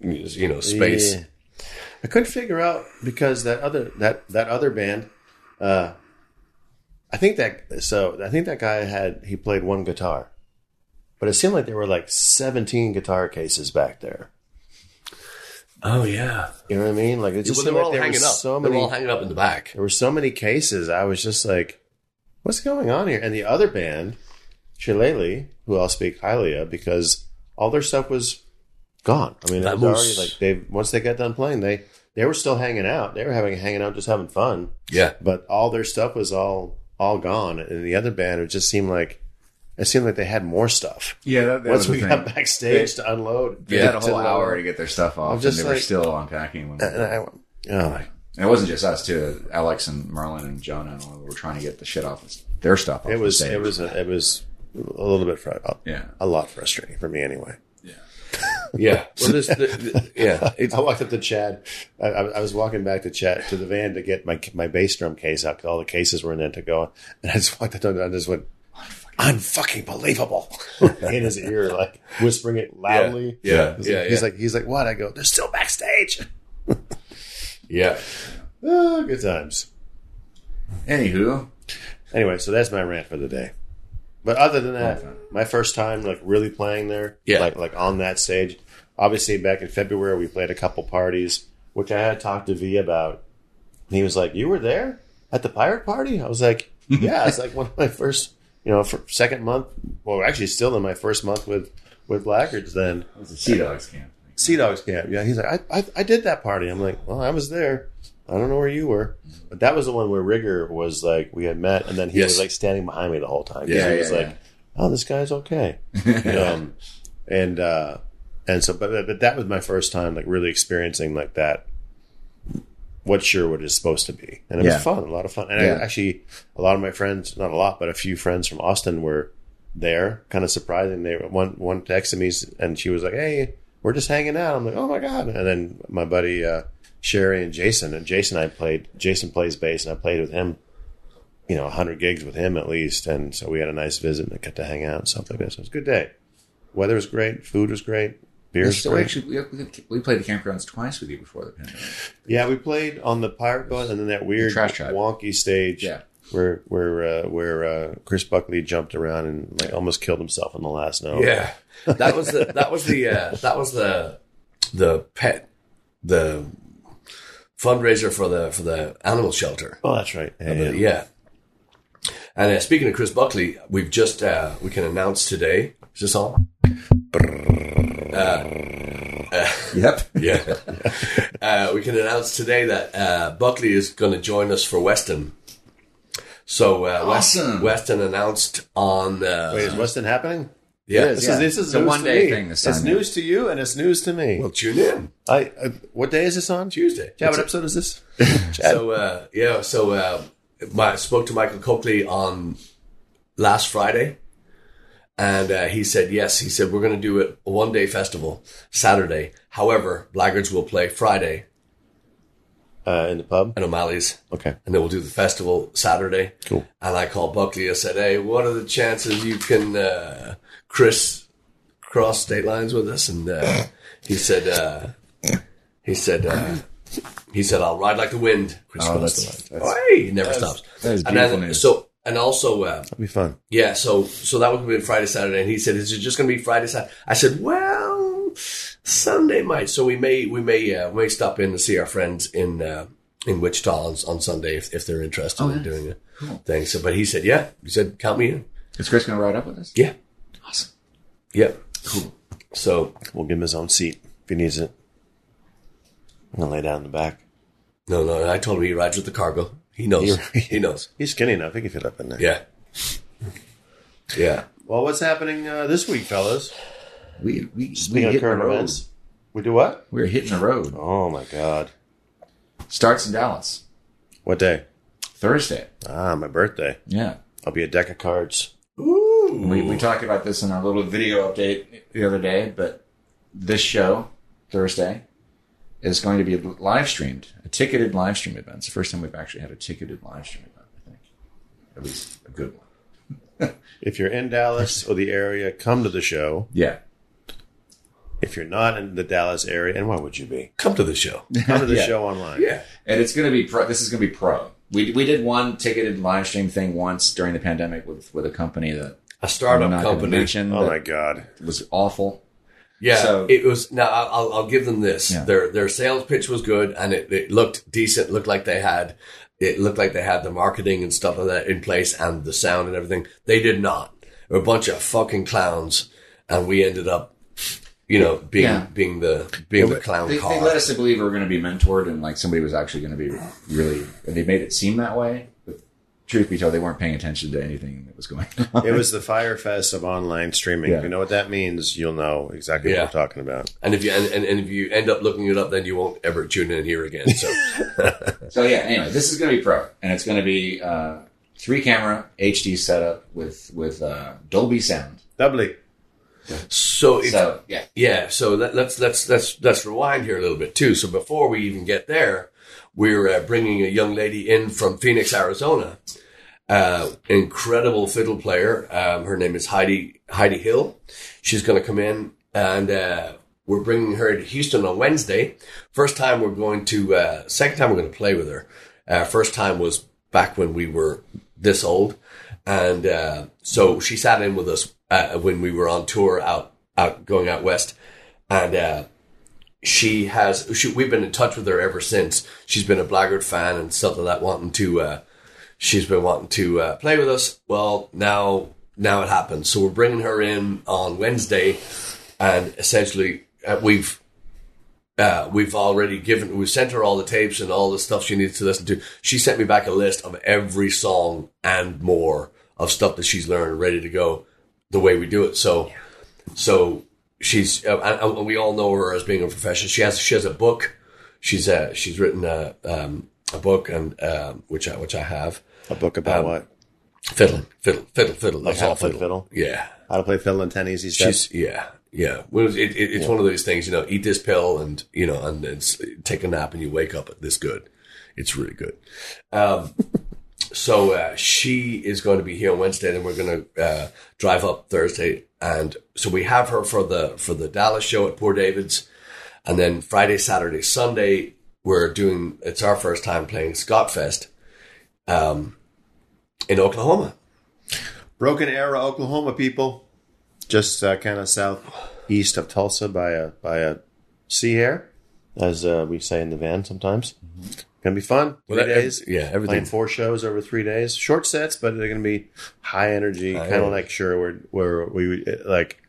[SPEAKER 3] you know space
[SPEAKER 1] Yeah. I couldn't figure out because that other that that other band, uh, I think that so I think that guy had he played one guitar, but it seemed like there were like seventeen guitar cases back there.
[SPEAKER 3] oh yeah
[SPEAKER 1] You know what I mean? Like it just
[SPEAKER 3] well, they
[SPEAKER 1] seemed
[SPEAKER 3] were
[SPEAKER 1] like
[SPEAKER 3] all
[SPEAKER 1] there
[SPEAKER 3] hanging
[SPEAKER 1] were
[SPEAKER 3] up
[SPEAKER 1] so
[SPEAKER 3] they were
[SPEAKER 1] many
[SPEAKER 3] all hanging up in the back
[SPEAKER 1] there were so many cases. I was just like, what's going on here? And the other band, Shillelagh, who I'll speak highly of because all their stuff was gone. I mean, it
[SPEAKER 3] That
[SPEAKER 1] was
[SPEAKER 3] was-
[SPEAKER 1] already like they once they got done playing, they they were still hanging out. They were having hanging out, just having fun.
[SPEAKER 3] yeah
[SPEAKER 1] But all their stuff was all all gone. And the other band, it just seemed like it seemed like they had more stuff.
[SPEAKER 2] Yeah, that, that
[SPEAKER 1] Once we
[SPEAKER 2] thing.
[SPEAKER 1] got backstage to unload,
[SPEAKER 2] They had a whole hour to get their stuff off, and they were still unpacking. When,
[SPEAKER 1] And I, oh my
[SPEAKER 2] And it wasn't just us too. Alex and Merlin and Jonah and all were trying to get the shit off their stuff. Off
[SPEAKER 1] It was it was a, it was a little bit fr-
[SPEAKER 2] Yeah.
[SPEAKER 1] a lot frustrating for me anyway.
[SPEAKER 3] yeah well this the, the- yeah it's
[SPEAKER 1] I walked up to Chad. I, I I was walking back to Chad to the van to get my my bass drum case out because All the cases were in there to go, and I just walked up to him and I just went, "Unfucking believable!" in his ear, like whispering it loudly.
[SPEAKER 3] yeah
[SPEAKER 1] He's,
[SPEAKER 3] yeah
[SPEAKER 1] like,
[SPEAKER 3] yeah
[SPEAKER 1] he's like, he's like, "What?" I go, "They're still backstage."
[SPEAKER 3] yeah
[SPEAKER 1] Oh, good times.
[SPEAKER 2] Anywho,
[SPEAKER 1] Anyway, so that's my rant for the day. But other than that,
[SPEAKER 2] Okay.
[SPEAKER 1] my first time like really playing there,
[SPEAKER 3] Yeah.
[SPEAKER 1] like like on that stage. Obviously, back in February, we played a couple parties, which I had talked to V about. And he was like, "You were there at the pirate party?" I was like, "Yeah, it's like one of my first, you know, for second month. Well, actually, still in my first month with with Blaggards. Then
[SPEAKER 2] it was a Sea Dogs camp.
[SPEAKER 1] Sea Dogs camp. Yeah, he's like, I, I I did that party. I'm like, well, I was there. I don't know where you were, but that was the one where Rigger was like, we had met, and then he
[SPEAKER 3] Yes.
[SPEAKER 1] was like standing behind me the whole time.
[SPEAKER 3] Yeah,
[SPEAKER 1] he was
[SPEAKER 2] yeah,
[SPEAKER 1] like, oh, this guy's okay. um, and uh, and so, but but that was my first time like really experiencing like that. What Sherwood is supposed to be, and it
[SPEAKER 2] Yeah.
[SPEAKER 1] was fun, a lot of fun. And
[SPEAKER 2] Yeah.
[SPEAKER 1] I, actually, a lot of my friends, not a lot, but a few friends from Austin were there, kind of surprising. They one one texted me and she was like, "Hey, we're just hanging out." I'm like, "Oh my god!" And then my buddy uh, Sherry and Jason, and Jason, I played. Jason plays bass, and I played with him. You know, hundred gigs with him at least, and so we had a nice visit and I got to hang out and stuff like this. So it was a good day. Weather was great, food was great, beer was
[SPEAKER 2] So we
[SPEAKER 1] great.
[SPEAKER 2] actually we, we played the campgrounds twice with you before the pandemic.
[SPEAKER 1] Yeah, we played on the Pirate Boat and then that weird
[SPEAKER 2] Trash Tribe.
[SPEAKER 1] wonky stage
[SPEAKER 2] Yeah.
[SPEAKER 1] where where uh, where uh, Chris Buckley jumped around and like almost killed himself in the last note.
[SPEAKER 3] Yeah, that was the that was the uh, that was the the pet the fundraiser for the for the animal shelter.
[SPEAKER 1] Oh, that's right. Yeah, yeah.
[SPEAKER 3] Yeah. And uh, speaking of Chris Buckley, we've just uh, we can announce today. Is this on?
[SPEAKER 2] Yep.
[SPEAKER 3] Yeah. uh, we can announce today that uh, Buckley is going to join us for Weston. So uh,
[SPEAKER 2] Awesome.
[SPEAKER 3] Weston announced on uh,
[SPEAKER 1] Wait, is Weston happening?
[SPEAKER 3] Yeah.
[SPEAKER 2] It is,
[SPEAKER 1] This
[SPEAKER 2] yeah.
[SPEAKER 1] is this is
[SPEAKER 2] a one day thing. This
[SPEAKER 1] It's news to you and it's news to me.
[SPEAKER 3] Well, tune in
[SPEAKER 1] I, I what day is this on?
[SPEAKER 3] Tuesday.
[SPEAKER 1] Yeah, what episode is this?
[SPEAKER 3] So uh, yeah, so uh, my, I spoke to Michael Coakley on last Friday, and uh, he said yes. He said we're going to do it a one day festival Saturday. However, Blaggards will play Friday
[SPEAKER 1] uh, in the pub.
[SPEAKER 3] at O'Malley's,
[SPEAKER 1] Okay.
[SPEAKER 3] and then we'll do the festival Saturday.
[SPEAKER 1] Cool.
[SPEAKER 3] And I called Buckley. I said, "Hey, what are the chances you can uh, Chris cross state lines with us?" And uh, he said, uh, "He said." Uh, he said, "I'll ride like the wind." Chris
[SPEAKER 2] Oh,
[SPEAKER 3] crossed
[SPEAKER 2] that's-
[SPEAKER 3] the line.
[SPEAKER 2] that's-
[SPEAKER 3] Hey, he never stops.
[SPEAKER 2] that is
[SPEAKER 3] and
[SPEAKER 2] beautiful
[SPEAKER 3] then,
[SPEAKER 2] news.
[SPEAKER 3] So, and also, uh,
[SPEAKER 1] That'll be fun.
[SPEAKER 3] yeah, so so that would be Friday, Saturday, and he said, "Is it just going to be Friday, Saturday?" I said, "Well, Sunday might." So we may we may uh, we may stop in to see our friends in uh, in Wichita on, on Sunday if, if they're interested
[SPEAKER 2] Oh,
[SPEAKER 3] in
[SPEAKER 2] yeah.
[SPEAKER 3] doing a
[SPEAKER 2] Cool.
[SPEAKER 3] thing. So, but he said, "Yeah," he said, "Count me in."
[SPEAKER 2] Is Chris going to ride up with us?
[SPEAKER 3] Yeah,
[SPEAKER 2] Awesome.
[SPEAKER 3] yeah.
[SPEAKER 2] Cool.
[SPEAKER 3] So
[SPEAKER 1] We'll give him his own seat if he needs it. I'm gonna lay down in the back.
[SPEAKER 3] no, no. I told him he rides with the cargo. He knows.
[SPEAKER 1] He-
[SPEAKER 3] he knows.
[SPEAKER 1] He's skinny enough; he can fit up in there.
[SPEAKER 3] Yeah, yeah.
[SPEAKER 1] Well, what's happening uh, this week, fellas?
[SPEAKER 2] We we we
[SPEAKER 1] Speaking of
[SPEAKER 2] hit the
[SPEAKER 1] current
[SPEAKER 2] road.
[SPEAKER 1] events, we do what?
[SPEAKER 2] We're hitting the road.
[SPEAKER 1] Oh my god!
[SPEAKER 2] Starts in Dallas
[SPEAKER 1] What day?
[SPEAKER 2] Thursday.
[SPEAKER 1] Ah, my birthday.
[SPEAKER 2] Yeah.
[SPEAKER 1] I'll be a deck of cards.
[SPEAKER 3] Ooh.
[SPEAKER 2] We, we talked about this in our little video update the other day, but this show, Thursday, is going to be live streamed, a ticketed live stream event. It's the first time we've actually had a ticketed live stream event, I think. At least a good one.
[SPEAKER 1] If you're in Dallas or the area, come to the show.
[SPEAKER 2] Yeah.
[SPEAKER 1] If you're not in the Dallas area, and why would you be?
[SPEAKER 3] Come to the show.
[SPEAKER 1] Come to the
[SPEAKER 2] Yeah.
[SPEAKER 1] show online.
[SPEAKER 3] Yeah.
[SPEAKER 2] And it's going to be pro. This is going to be pro. We, we did one ticketed live stream thing once during the pandemic with, with a company that
[SPEAKER 3] A startup company.
[SPEAKER 2] mention
[SPEAKER 1] Oh my god!
[SPEAKER 2] It was awful.
[SPEAKER 3] Yeah,
[SPEAKER 2] So-
[SPEAKER 3] it was. Now I'll, I'll- give them this.
[SPEAKER 2] Yeah.
[SPEAKER 3] Their their sales pitch was good, and it, it looked decent. Looked like they had it looked like they had the marketing and stuff like that in place, and the sound and everything. They did not. They were a bunch of fucking clowns, and we ended up, you know, being
[SPEAKER 2] Yeah.
[SPEAKER 3] being the being the clown
[SPEAKER 2] They,
[SPEAKER 3] car.
[SPEAKER 2] they led us to believe we were going to be mentored and like somebody was actually going to be really, and they made it seem that way. But truth be told, they weren't paying attention to anything that was going on.
[SPEAKER 1] It was the Fyre Fest of online streaming.
[SPEAKER 2] Yeah.
[SPEAKER 1] If you know what that means, you'll know exactly
[SPEAKER 3] Yeah.
[SPEAKER 1] what we're talking about.
[SPEAKER 3] and if you and, and, and if you end up looking it up, then you won't ever tune in here again. So
[SPEAKER 2] So yeah, anyway, this is going to be pro, and it's going to be uh, three camera HD setup with with uh, Dolby sound.
[SPEAKER 1] Doubly.
[SPEAKER 3] so if,
[SPEAKER 2] So yeah,
[SPEAKER 3] Yeah, so let, let's let's let's let's rewind here a little bit too. So before we even get there, we're uh, bringing a young lady in from Phoenix, Arizona. Uh, incredible fiddle player. Um, her name is Heidi Heidi Hill. She's going to come in, and uh, we're bringing her to Houston on Wednesday. First time we're going to. Uh, second time we're going to play with her. Uh, first time was back when we were this old, and uh, so she sat in with us when we were on tour out out going out west, and she has she, we've been in touch with her ever since. She's been a Blaggard fan and stuff like that, wanting to. Uh, she's been wanting to uh, play with us. Well, now now it happens. So we're bringing her in on Wednesday, and essentially uh, we've uh, we've already given we've sent her all the tapes and all the stuff she needs to listen to. She sent me back a list of every song and more of stuff that she's learned, ready to go, the way we do it. So, so she's uh, and we all know her as being a professional. She has she has a book. She's uh, she's written a um, a book and um, which I which I have
[SPEAKER 1] A book about
[SPEAKER 3] Um,
[SPEAKER 1] what?
[SPEAKER 3] fiddling fiddle fiddle fiddle
[SPEAKER 1] Like how to play fiddle?
[SPEAKER 3] Yeah,
[SPEAKER 1] How to play fiddle and ten easy steps.
[SPEAKER 3] She's yeah, yeah. Well, it, it, it's one of those things, you know. Eat this pill, and you know, and it's take a nap, and you wake up this good. It's really good. Um, so uh, she is going to be here on Wednesday, and we're going to uh, drive up Thursday, and so we have her for the for the Dallas show at Poor David's, and then Friday, Saturday, Sunday we're doing. It's our first time playing Scott Fest, um, in Oklahoma.
[SPEAKER 1] Broken Arrow, Oklahoma people, just uh, kind of southeast of Tulsa by a by a sea air, as uh, we say in the van sometimes. Gonna be fun. Three
[SPEAKER 3] Well, that-
[SPEAKER 1] days.
[SPEAKER 3] yeah, everything-
[SPEAKER 1] Playing four shows over three days. Short sets, but they're gonna be high energy, kind of like sure where where we like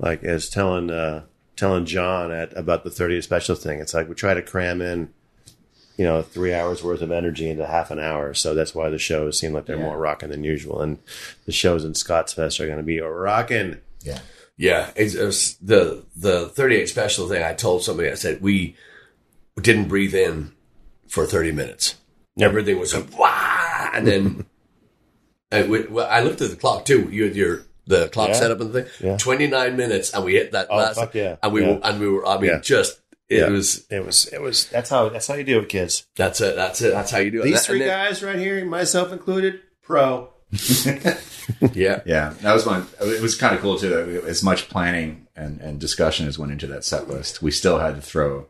[SPEAKER 1] like as telling uh, telling John at about the 30th special thing. It's like we try to cram in. You know, three hours worth of energy into half an hour. So that's why the shows seem like they're
[SPEAKER 2] Yeah.
[SPEAKER 1] more rocking than usual. And the shows in Scotts Fest are going to be rocking.
[SPEAKER 2] yeah.
[SPEAKER 3] Yeah, it's, it was the the 38 special thing. I told somebody, I said we didn't breathe in for 30 minutes. Everything was like wah, and then I, we- well, I looked at the clock too. You had your the clock
[SPEAKER 1] Yeah.
[SPEAKER 3] set up and the thing.
[SPEAKER 1] Yeah.
[SPEAKER 3] 29 minutes, and we hit that
[SPEAKER 1] Oh,
[SPEAKER 3] last.
[SPEAKER 1] fuck yeah.
[SPEAKER 3] And we
[SPEAKER 1] Yeah.
[SPEAKER 3] were, and we were. I mean,
[SPEAKER 1] Yeah.
[SPEAKER 3] just it
[SPEAKER 1] Yeah.
[SPEAKER 3] was.
[SPEAKER 1] It was. It was. That's how. That's how you do it, kids.
[SPEAKER 3] That's it. That's it. That's how you do it.
[SPEAKER 1] These
[SPEAKER 3] And
[SPEAKER 1] three
[SPEAKER 3] then-
[SPEAKER 1] guys right here, myself included, pro.
[SPEAKER 3] Yeah.
[SPEAKER 2] Yeah, that was one. It was kind of cool too. That we, as much planning and, and discussion as went into that set list, we still had to throw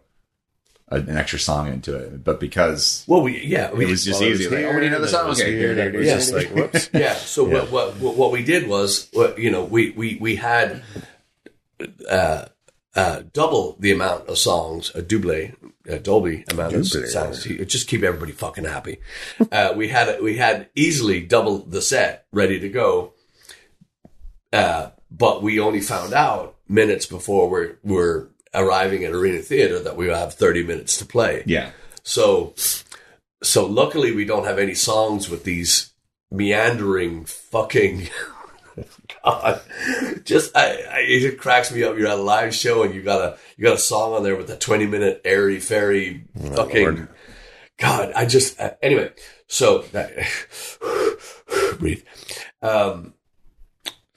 [SPEAKER 2] a, an extra song into it. But because
[SPEAKER 3] Well, we yeah we
[SPEAKER 2] it was just
[SPEAKER 1] Well,
[SPEAKER 2] easy,
[SPEAKER 1] was
[SPEAKER 2] like,
[SPEAKER 1] here,
[SPEAKER 2] oh, we need another
[SPEAKER 1] then
[SPEAKER 2] song. Okay,
[SPEAKER 1] here,
[SPEAKER 2] here, here, here.
[SPEAKER 1] just like, whoops.
[SPEAKER 3] yeah. So What, what what what we did was, what, you know, we we we had uh, uh, double the amount of songs, a double, a Dolby amount of
[SPEAKER 1] Double.
[SPEAKER 3] songs, just keep everybody fucking happy. Uh, we had we had easily double the set ready to go, uh, but we only found out minutes before we're we're arriving at Arena Theater that we have thirty minutes to play.
[SPEAKER 2] yeah,
[SPEAKER 3] So, so luckily we don't have any songs with these meandering fucking. God, just I, I, it cracks me up. You're at a live show and you got a you got a song on there with a 20 minute airy fairy fucking.
[SPEAKER 1] Lord.
[SPEAKER 3] God, I just uh, anyway. So breathe. Um,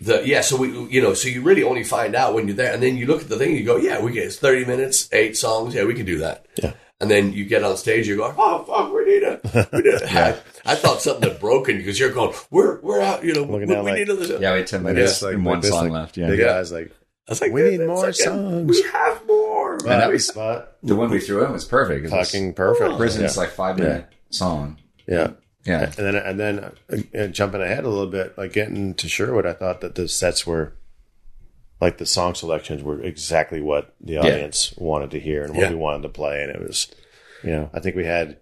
[SPEAKER 3] the yeah, so we you know, so you really only find out when you're there, and then you look at the thing and you go, yeah, we get it's 30 minutes, eight songs, yeah, we can do that.
[SPEAKER 1] Yeah.
[SPEAKER 3] And then you get on stage, you go, oh fuck, we need a. We need a I, I thought something had broken because you're going, we're we're out, you know, we,
[SPEAKER 1] Looking
[SPEAKER 3] we
[SPEAKER 1] down like-
[SPEAKER 3] need a.
[SPEAKER 2] yeah. We had ten minutes
[SPEAKER 1] this, like,
[SPEAKER 2] and one
[SPEAKER 1] this,
[SPEAKER 2] song
[SPEAKER 1] like,
[SPEAKER 2] left. Yeah,
[SPEAKER 1] Big
[SPEAKER 3] Yeah.
[SPEAKER 1] guys like
[SPEAKER 3] I was like,
[SPEAKER 1] We need more
[SPEAKER 3] like,
[SPEAKER 1] songs."
[SPEAKER 3] We have more.
[SPEAKER 2] And that was-
[SPEAKER 1] spot.
[SPEAKER 2] the one we threw in was perfect. It was
[SPEAKER 1] Fucking perfect.
[SPEAKER 2] Prison's
[SPEAKER 1] yeah.
[SPEAKER 2] like five minute song.
[SPEAKER 1] yeah.
[SPEAKER 2] Yeah,
[SPEAKER 1] And then, and then, uh, jumping ahead a little bit, like getting to Sherwood, I thought that the sets were, like the song selections were exactly what the audience wanted to hear and what
[SPEAKER 3] Yeah.
[SPEAKER 1] we wanted to play, and it was, you know, I think we had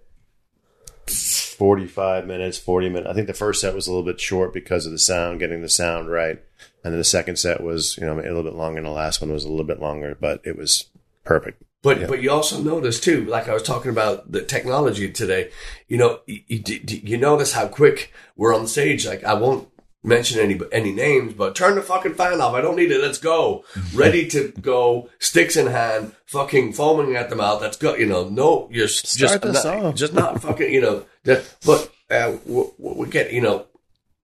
[SPEAKER 1] forty-five minutes, forty minutes. I think the first set was a little bit short because of the sound, getting the sound right, and then the second set was, you know, a little bit longer, and the last one was a little bit longer, but it was perfect.
[SPEAKER 3] But but you also notice too, like I was talking about the technology today. You know, you, you, you notice how quick we're on stage. Like I won't mention any any names, but turn the fucking fan off. I don't need it. Let's go. Ready to go, sticks in hand, fucking foaming at the mouth. Let's go. You know, no, you're s- just
[SPEAKER 1] the
[SPEAKER 3] not,
[SPEAKER 1] song.
[SPEAKER 3] just not fucking. You know, that, but uh, we, we get you know,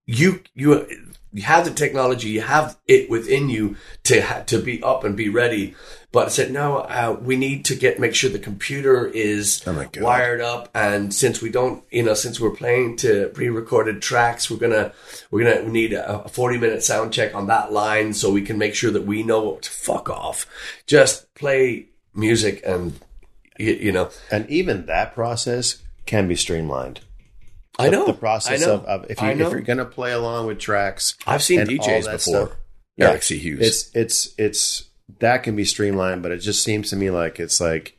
[SPEAKER 3] you you you have the technology, you have it within you to ha- to be up and be ready. But I said no, uh, we need to get make sure the computer is
[SPEAKER 1] Oh
[SPEAKER 3] wired up, and since we don't, you know, since we're playing to pre-recorded tracks, we're gonna we're gonna need a, a forty minute sound check on that line so we can make sure that we know what to fuck off. Just play music and you, you know.
[SPEAKER 1] And even that process can be streamlined.
[SPEAKER 3] I know
[SPEAKER 1] the process
[SPEAKER 3] know,
[SPEAKER 1] of, of if you if you're gonna play along with tracks.
[SPEAKER 3] I've seen DJs before.
[SPEAKER 1] stuff.
[SPEAKER 3] Eric C. Hughes.
[SPEAKER 1] It's it's it's that can be streamlined, but it just seems to me like it's like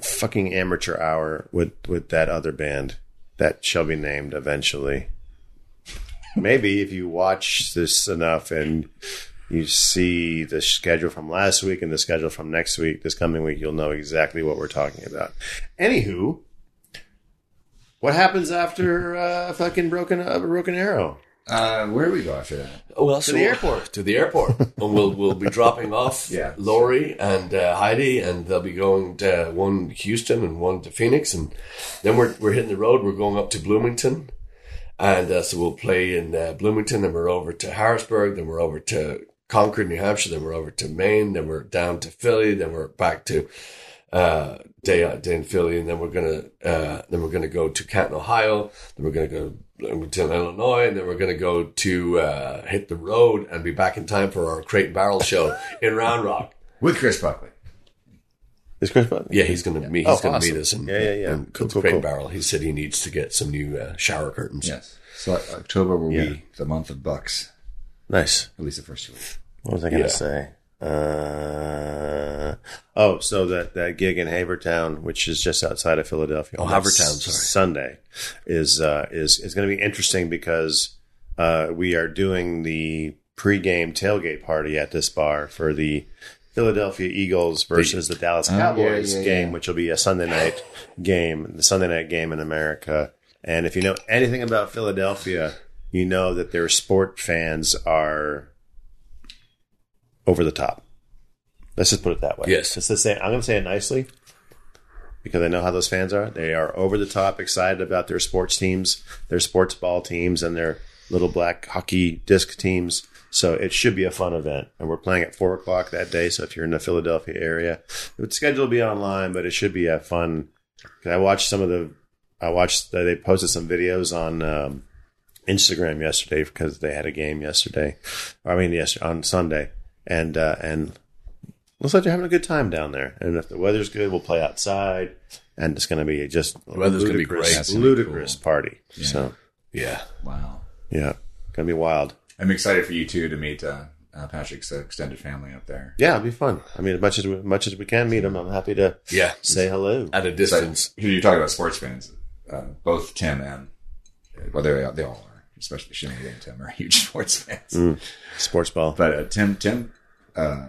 [SPEAKER 1] fucking amateur hour with with that other band that shall be named eventually. Maybe if you watch this enough and you see the schedule from last week and the schedule from next week, this coming week, you'll know exactly what we're talking about. Anywho, what happens after uh, fucking broken uh, broken arrow?
[SPEAKER 2] uh, where do we go after that?
[SPEAKER 3] Oh, well,
[SPEAKER 1] To the airport.
[SPEAKER 3] To the airport, and we'll we'll be dropping off
[SPEAKER 2] Yeah.
[SPEAKER 3] Laurie and uh, Heidi, and they'll be going to one to Houston and one to Phoenix, and then we're we're hitting the road. We're going up to Bloomington, and uh, so we'll play in uh, Bloomington. Then we're over to Harrisburg. Then we're over to Concord, New Hampshire. Then we're over to Maine. Then we're down to Philly. Then we're back to uh, day day in Philly, and then we're gonna uh, then we're gonna go to Canton, Ohio. Then we're gonna go to Illinois, and then we're gonna go to uh, hit the road and be back in time for our Crate and Barrel show in Round Rock.
[SPEAKER 2] With Chris Buckley.
[SPEAKER 1] Is Chris Buckley?
[SPEAKER 3] Yeah, he's gonna meet.
[SPEAKER 1] Oh,
[SPEAKER 3] He's gonna
[SPEAKER 1] awesome.
[SPEAKER 3] meet us. And,
[SPEAKER 1] Yeah, yeah, yeah.
[SPEAKER 3] And
[SPEAKER 1] Cool, cool,
[SPEAKER 3] Crate
[SPEAKER 1] cool.
[SPEAKER 3] Barrel. He said he needs to get some new uh, shower curtains.
[SPEAKER 2] Yes. So October will
[SPEAKER 1] Yeah.
[SPEAKER 2] be the month of Bucks.
[SPEAKER 1] Nice.
[SPEAKER 2] At least the first two weeks.
[SPEAKER 1] What was I going to
[SPEAKER 3] Yeah.
[SPEAKER 1] say? Uh, oh, so that, that gig in Havertown, which is just outside of Philadelphia.
[SPEAKER 3] Oh, Havertown, sorry.
[SPEAKER 1] Sunday is, uh, is, is going to be interesting because, uh, we are doing the pregame tailgate party at this bar for the Philadelphia Eagles versus the, Dallas
[SPEAKER 2] Oh, yeah,
[SPEAKER 1] Cowboys
[SPEAKER 2] yeah,
[SPEAKER 1] game,
[SPEAKER 2] yeah.
[SPEAKER 1] which will be a Sunday night game, the Sunday night game in America. And if you know anything about Philadelphia, you know that their sport fans are over the top. Let's just put it that way.
[SPEAKER 3] Yes.
[SPEAKER 1] Just to say, I'm going to say it nicely because I know how those fans are. They are over the top excited about their sports teams, their sports ball teams, and their little black hockey disc teams. So it should be a fun event. And we're playing at four o'clock that day. So if you're in the Philadelphia area, the schedule will be online, but it should be a fun. I watched some of the, I watched, they posted some videos on um, Instagram yesterday because they had a game yesterday. I mean, yes, on Sunday. And, uh, and looks like they're having a good time down there. And if the weather's good, we'll play outside. And it's going to be just a
[SPEAKER 3] weather's gonna be great.
[SPEAKER 2] That's gonna be
[SPEAKER 1] ludicrous
[SPEAKER 2] cool.
[SPEAKER 1] party. So
[SPEAKER 3] Yeah.
[SPEAKER 2] Wow.
[SPEAKER 1] yeah, gonna be wild.
[SPEAKER 2] I'm excited for you too to meet uh, uh, Patrick's uh, extended family up there.
[SPEAKER 1] Yeah, it'll be fun. I mean, as much as we, much as we can meet them, I'm happy to
[SPEAKER 3] Yeah.
[SPEAKER 1] say hello.
[SPEAKER 3] At a
[SPEAKER 2] So,
[SPEAKER 3] distance.
[SPEAKER 2] you're talking about sports fans. Uh, both Tim and well, they they all are, especially Shinny and Tim are huge sports fans.
[SPEAKER 1] Sports ball.
[SPEAKER 2] But uh, Tim, Tim, uh,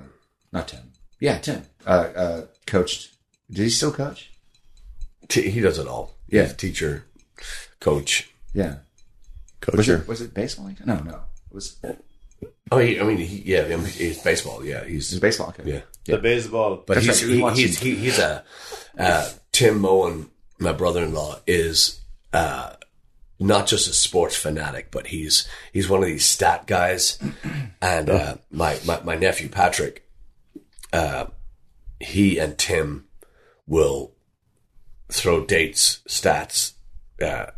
[SPEAKER 2] not Tim. Yeah, Tim. Uh, uh, coached. Did he still coach?
[SPEAKER 3] T- he does it all.
[SPEAKER 2] Yeah.
[SPEAKER 3] He's a teacher, coach.
[SPEAKER 2] Yeah. Was
[SPEAKER 1] Coacher.
[SPEAKER 2] it was it baseball? No, no. It was
[SPEAKER 3] Oh, he, I mean, he, yeah, I mean, he's baseball. Yeah, he's
[SPEAKER 2] was baseball. Okay.
[SPEAKER 3] yeah.
[SPEAKER 1] The baseball.
[SPEAKER 3] But
[SPEAKER 2] That's
[SPEAKER 3] he's,
[SPEAKER 2] right,
[SPEAKER 3] he,
[SPEAKER 2] watched
[SPEAKER 3] he's, he, he's a uh, Tim Moen, my brother-in-law, is uh, not just a sports fanatic, but he's he's one of these stat guys. And uh, my, my my nephew Patrick, uh, he and Tim will throw dates, stats, uh,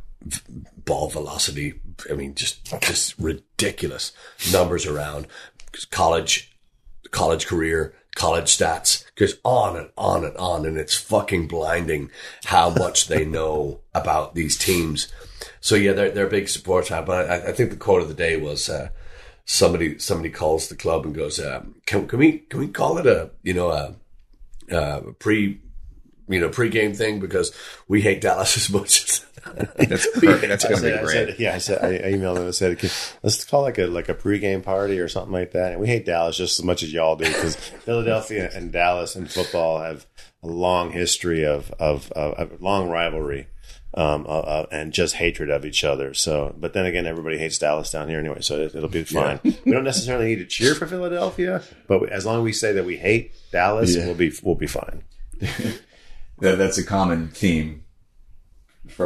[SPEAKER 3] ball velocity. I mean, just just ridiculous numbers around college college career, college stats, goes on and on and on. And it's fucking blinding how much they know about these teams. So yeah, they're, they're big fan, but I, I think the quote of the day was, uh, somebody, somebody calls the club and goes, um, can, can we, can we call it a, you know, a, a pre, you know, pre-game thing because we hate Dallas as much as
[SPEAKER 2] That's perfect. That's going to
[SPEAKER 1] said,
[SPEAKER 2] be
[SPEAKER 1] I said, yeah, I said, I emailed them and said, "Can- let's call like a like a pregame party or something like that. And we hate Dallas just as much as y'all do because Philadelphia and Dallas and football have a long history of of, of, of long rivalry. Um, uh, uh, and just hatred of each other. So, but then again, everybody hates Dallas down here anyway, so it, it'll be fine. we don't necessarily need to cheer for Philadelphia, but as long as we say that we hate Dallas,
[SPEAKER 2] Yeah.
[SPEAKER 1] we'll be we'll be fine.
[SPEAKER 2] That, that's a common theme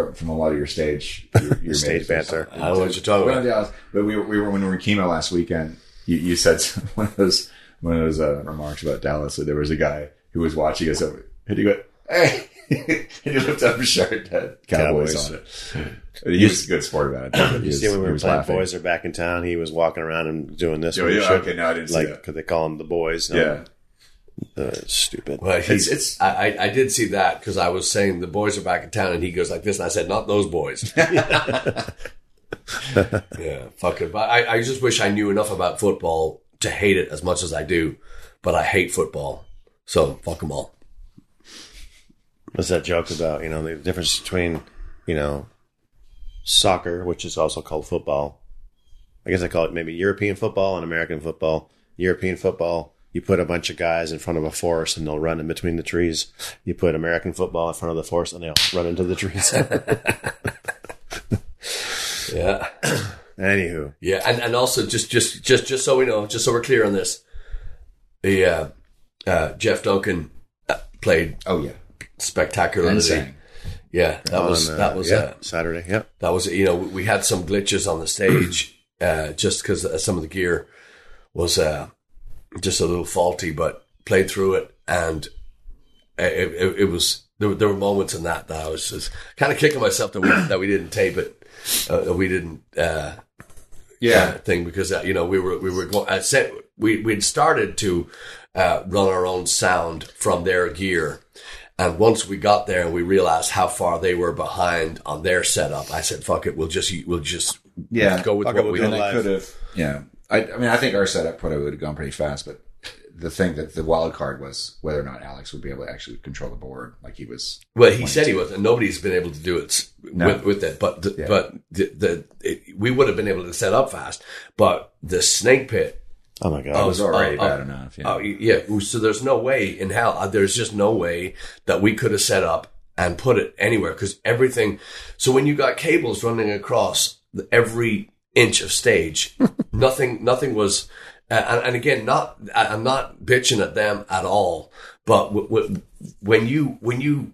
[SPEAKER 2] from, from a lot of your stage, your, your
[SPEAKER 1] Stage banter.
[SPEAKER 3] I don't know what you're talking about.
[SPEAKER 2] but we were, we were when we were in chemo last weekend. You, you said one of those one of those uh, remarks about Dallas. That there was a guy who was watching us over, and he go, "Hey," and he looked up his shirt had Cowboys,
[SPEAKER 1] Cowboys.
[SPEAKER 2] on it. He was a good sport about it.
[SPEAKER 1] You
[SPEAKER 2] was-
[SPEAKER 1] see, when we were playing
[SPEAKER 2] laughing.
[SPEAKER 1] Boys Are Back in Town, he was walking around and doing this.
[SPEAKER 2] Yeah, okay, no, I didn't see
[SPEAKER 1] like
[SPEAKER 2] that.
[SPEAKER 1] because they call him the boys.
[SPEAKER 2] Yeah,
[SPEAKER 1] uh, stupid.
[SPEAKER 3] Well, he's,
[SPEAKER 2] it's-
[SPEAKER 3] I, I I did see that because I was saying the boys are back in town, and he goes like this, and I said, "Not those boys." yeah, fuck it. But I, I just wish I knew enough about football to hate it as much as I do. But I hate football, so fuck them all.
[SPEAKER 1] What's that joke about? You know, the difference between you know soccer, which is also called football. I guess I call it maybe European football and American football. European football, you put a bunch of guys in front of a forest and they'll run in between the trees. You put American football in front of the forest and they'll run into the trees.
[SPEAKER 3] Yeah,
[SPEAKER 1] Anywho,
[SPEAKER 3] yeah, and and also just just just just so we know, just so we're clear on this, the uh, uh, Jeff Duncan uh, played
[SPEAKER 2] oh yeah,
[SPEAKER 3] spectacularly. Yeah, that was
[SPEAKER 1] on, uh,
[SPEAKER 3] that was
[SPEAKER 1] yeah,
[SPEAKER 3] uh,
[SPEAKER 1] Saturday. Yeah,
[SPEAKER 3] that was you know we had some glitches on the stage uh, just because some of the gear was uh, just a little faulty, but played through it and it, it, it was there, there were moments in that that I was just kind of kicking myself that we that we didn't tape it, uh, we didn't uh,
[SPEAKER 2] Yeah,
[SPEAKER 3] uh, thing because uh, you know we were we were going uh, set, we we'd started to uh, run our own sound from their gear. And once we got there and we realized how far they were behind on their setup, I said, "Fuck it, we'll just we'll just
[SPEAKER 2] Yeah.
[SPEAKER 3] go with what
[SPEAKER 1] we'll
[SPEAKER 3] we
[SPEAKER 1] do
[SPEAKER 2] and
[SPEAKER 1] it
[SPEAKER 2] I
[SPEAKER 1] live.
[SPEAKER 2] could have. Yeah, I, I mean, I think our setup probably would have gone pretty fast, but the thing that the wild card was whether or not Alex would be able to actually control the board like he was.
[SPEAKER 3] Well, he said he was, and nobody's been able to do it
[SPEAKER 2] No.
[SPEAKER 3] with, with it. But the,
[SPEAKER 2] Yeah.
[SPEAKER 3] but the, the it, we would have been able to set up fast. But the snake pit,
[SPEAKER 1] Oh my god.
[SPEAKER 2] It was already
[SPEAKER 3] oh,
[SPEAKER 2] bad enough. Yeah.
[SPEAKER 3] oh yeah, so there's no way in hell. uh, There's just no way that we could have set up and put it anywhere because everything. So when you got cables running across every inch of stage, nothing nothing was Uh, and, and again, not I'm not bitching at them at all. But w- w- when you when you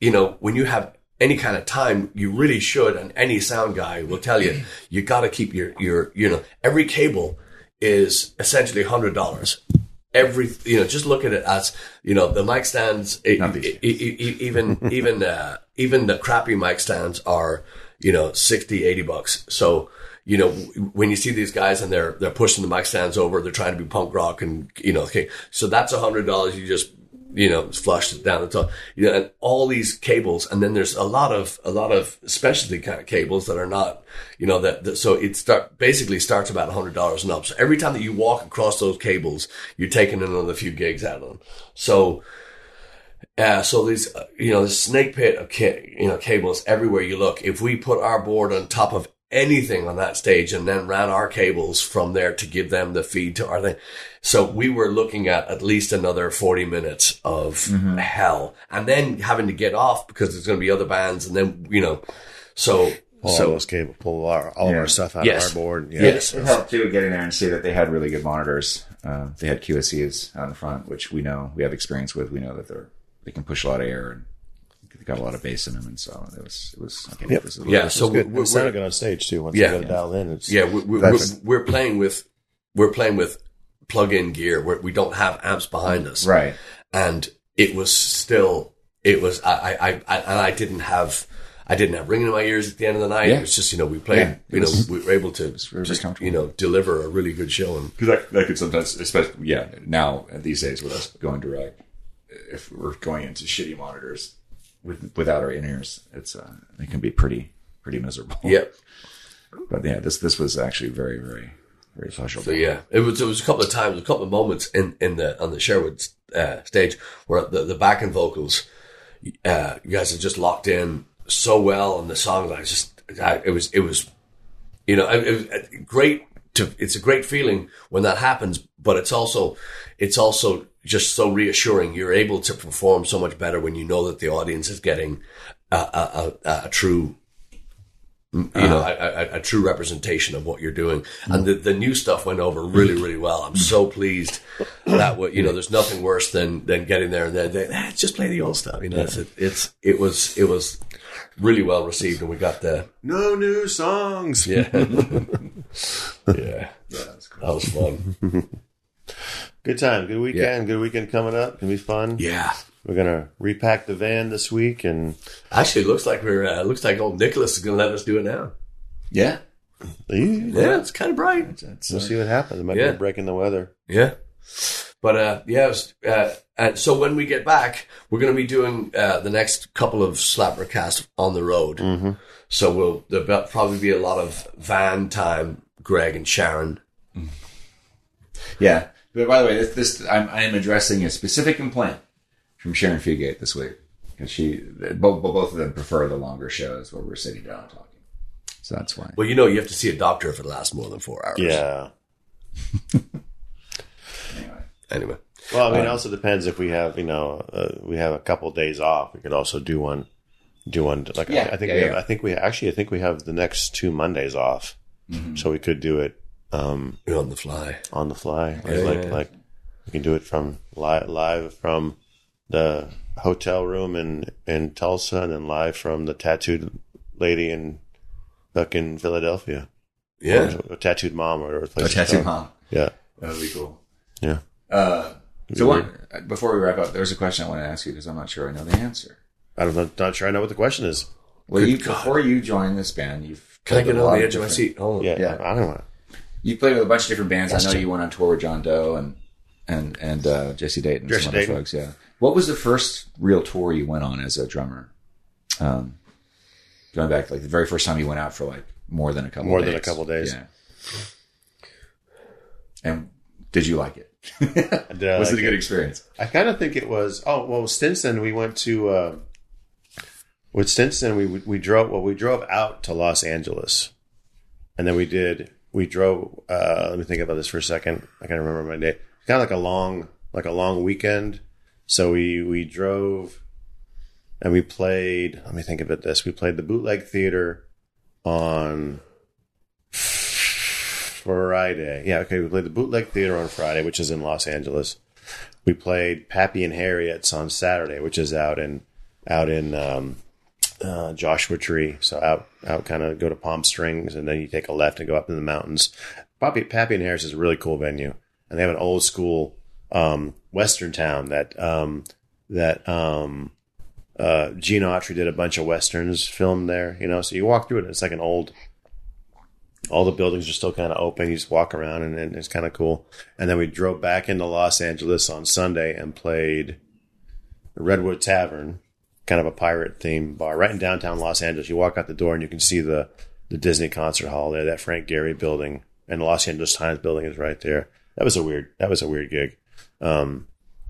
[SPEAKER 3] you know when you have any kind of time, you really should. And any sound guy will tell you you got to keep your your you know every cable is essentially hundred dollars. Every you know, just look at it as you know the mic stands. e- e- e- even even uh, even the crappy mic stands are you know 60 80 bucks so you know when you see these guys and they're they're pushing the mic stands over they're trying to be punk rock and you know okay. So that's a hundred dollars you just you know flush it down the top you know and all these cables and then there's a lot of a lot of specialty kind of cables that are not you know that, that so it start basically starts about a hundred dollars and up. So every time that you walk across those cables you're taking another few gigs out of them. So uh, so these, uh, you know, this snake pit of ca- you know cables everywhere you look. If we put our board on top of anything on that stage and then ran our cables from there to give them the feed to our thing, so we were looking at at least another forty minutes of hell, and then having to get off because there's going to be other bands, and then you know, so
[SPEAKER 1] Pull all
[SPEAKER 3] so
[SPEAKER 1] those cable, pull our, all of our stuff out
[SPEAKER 3] Yes.
[SPEAKER 1] of our board. Yeah.
[SPEAKER 3] Yes.
[SPEAKER 2] It helped too getting there and see that they had really good monitors. Uh, they had QSCs out in front, which we know we have experience with. We know that they're they can push a lot of air and they got a lot of bass in them, and so it was it was okay.
[SPEAKER 1] Yep.
[SPEAKER 2] It was,
[SPEAKER 3] Yeah, so
[SPEAKER 1] Good.
[SPEAKER 3] we're,
[SPEAKER 1] it sounded
[SPEAKER 3] we're,
[SPEAKER 1] good on stage too. Once
[SPEAKER 3] Yeah.
[SPEAKER 1] you got it dialed in, it's
[SPEAKER 3] yeah, we're, we're, we're, we're playing with we're playing with plug-in gear where we don't have amps behind us,
[SPEAKER 2] right.
[SPEAKER 3] and it was still it was I I, I I and I didn't have I didn't have ringing in my ears at the end of the night.
[SPEAKER 2] Yeah.
[SPEAKER 3] It was just you know we played
[SPEAKER 2] Yeah, it
[SPEAKER 3] you know
[SPEAKER 2] was-
[SPEAKER 3] we were able to
[SPEAKER 2] very, very
[SPEAKER 3] just you know deliver a really good show and
[SPEAKER 2] Because that, that could sometimes, especially yeah, now these days with us going direct, if we're going into shitty monitors with without our in ears, it's uh, it can be pretty pretty miserable.
[SPEAKER 3] yeah
[SPEAKER 2] but yeah, this this was actually very very very pleasurable.
[SPEAKER 3] so yeah it was it was a couple of times a couple of moments in in the on the Sherwood uh, stage where the the backing vocals uh, you guys had just locked in so well and the songs I just I, it was it was you know it, it was great to it's a great feeling when that happens but it's also it's also just so reassuring. You're able to perform so much better when you know that the audience is getting a, a, a, a true you know a, a, a true representation of what you're doing. And the, the new stuff went over really really well. I'm so pleased that what you know there's nothing worse than than getting there and then they, ah, just play the old stuff. You know it's, it's it was it was really well received and we got the
[SPEAKER 1] no new songs.
[SPEAKER 3] yeah. Yeah. That was fun
[SPEAKER 1] Good time, good weekend, good weekend coming up. Gonna be fun.
[SPEAKER 3] yeah
[SPEAKER 1] We're gonna repack the van this week, and
[SPEAKER 3] actually it looks like we're uh, looks like old nicholas is gonna let us do it now
[SPEAKER 2] yeah,
[SPEAKER 3] yeah it's kind of bright
[SPEAKER 2] that's,
[SPEAKER 1] we'll
[SPEAKER 2] uh,
[SPEAKER 1] see what happens. It might
[SPEAKER 3] Yeah.
[SPEAKER 1] be a break in the weather.
[SPEAKER 3] Yeah. But uh, yeah, was, uh, and so when we get back, we're going to be doing uh, the next couple of Slappercast on the road. Mm-hmm. So we'll there'll probably be a lot of van time. Greg and Sharon.
[SPEAKER 2] yeah. But by the way, this, this I'm I am addressing a specific complaint from Sharon Fugate this week because she both both of them prefer the longer shows where we're sitting down talking. So that's why.
[SPEAKER 3] Well, you know, you have to see a doctor if it lasts more than four hours.
[SPEAKER 1] Yeah.
[SPEAKER 2] Anyway,
[SPEAKER 3] Anyway,
[SPEAKER 1] Well, I mean, it also depends if we have, you know, uh, we have a couple days off. We could also do one, do one. Like
[SPEAKER 2] Yeah,
[SPEAKER 1] I, I think
[SPEAKER 2] yeah,
[SPEAKER 1] we have,
[SPEAKER 2] yeah.
[SPEAKER 1] I think we actually, I think we have the next two Mondays off, so we could do it um,
[SPEAKER 3] you're on the fly.
[SPEAKER 1] on the fly. Like,
[SPEAKER 3] Yeah,
[SPEAKER 1] like,
[SPEAKER 3] yeah.
[SPEAKER 1] like we can do it from live, live from the hotel room in in Tulsa, and then live from the tattooed lady in fucking Philadelphia.
[SPEAKER 3] Yeah.
[SPEAKER 1] or, or tattooed mom, or
[SPEAKER 2] a
[SPEAKER 1] is
[SPEAKER 2] tattoo
[SPEAKER 1] called.
[SPEAKER 2] mom.
[SPEAKER 1] Yeah,
[SPEAKER 2] That would be cool.
[SPEAKER 1] yeah.
[SPEAKER 2] Uh, so one, before we wrap up, there's a question I want to ask you because I'm not sure I know the answer.
[SPEAKER 1] I don't know. Not sure I know what the question is.
[SPEAKER 2] Well, you, before you joined this band, you've
[SPEAKER 3] Can I get on the edge of my seat? Hold on.
[SPEAKER 1] Yeah,
[SPEAKER 2] Yeah.
[SPEAKER 1] I don't know.
[SPEAKER 2] You played with a bunch of different bands. I know
[SPEAKER 1] Question.
[SPEAKER 2] you went on tour with John Doe and and and uh, Jesse Dayton, and
[SPEAKER 1] Jesse
[SPEAKER 2] some other
[SPEAKER 1] Dayton.
[SPEAKER 2] folks. Yeah. What was the first real tour you went on as a drummer? Um, going back, like the very first time you went out for like more than a couple.
[SPEAKER 1] More
[SPEAKER 2] days.
[SPEAKER 1] than a couple days.
[SPEAKER 2] Yeah. And did you like it?
[SPEAKER 1] Did
[SPEAKER 2] was
[SPEAKER 1] like
[SPEAKER 2] it a good experience?
[SPEAKER 1] I kind of think it was. Oh well, Stinson. We went to uh, with Stinson. We we drove. Well, we drove out to Los Angeles, and then we did. We drove. Uh, let me think about this for a second. I can't remember my day. Kind of like a long, like a long weekend. So we we drove, and we played. Let me think about this. We played the Bootleg Theater on Friday. Yeah, okay. We played the Bootleg Theater on Friday, which is in Los Angeles. We played Pappy and Harriet's on Saturday, which is out in out in um, uh, Joshua Tree. So out out kind of go to Palm Springs, and then you take a left and go up in the mountains. Pappy, Pappy and Harriet's is a really cool venue, and they have an old school um, Western town that um, that um, uh, Gene Autry did a bunch of westerns filmed there. You know, so you walk through it, and it's like an old all the buildings are still kind of open. You just walk around and, and it's kind of cool. And then we drove back into Los Angeles on Sunday and played Redwood Tavern, kind of a pirate themed bar right in downtown Los Angeles. You walk out the door and you can see the, the Disney concert hall there, that Frank Gehry building and the Los Angeles Times building is right there. That was a weird, that was a weird gig. Um,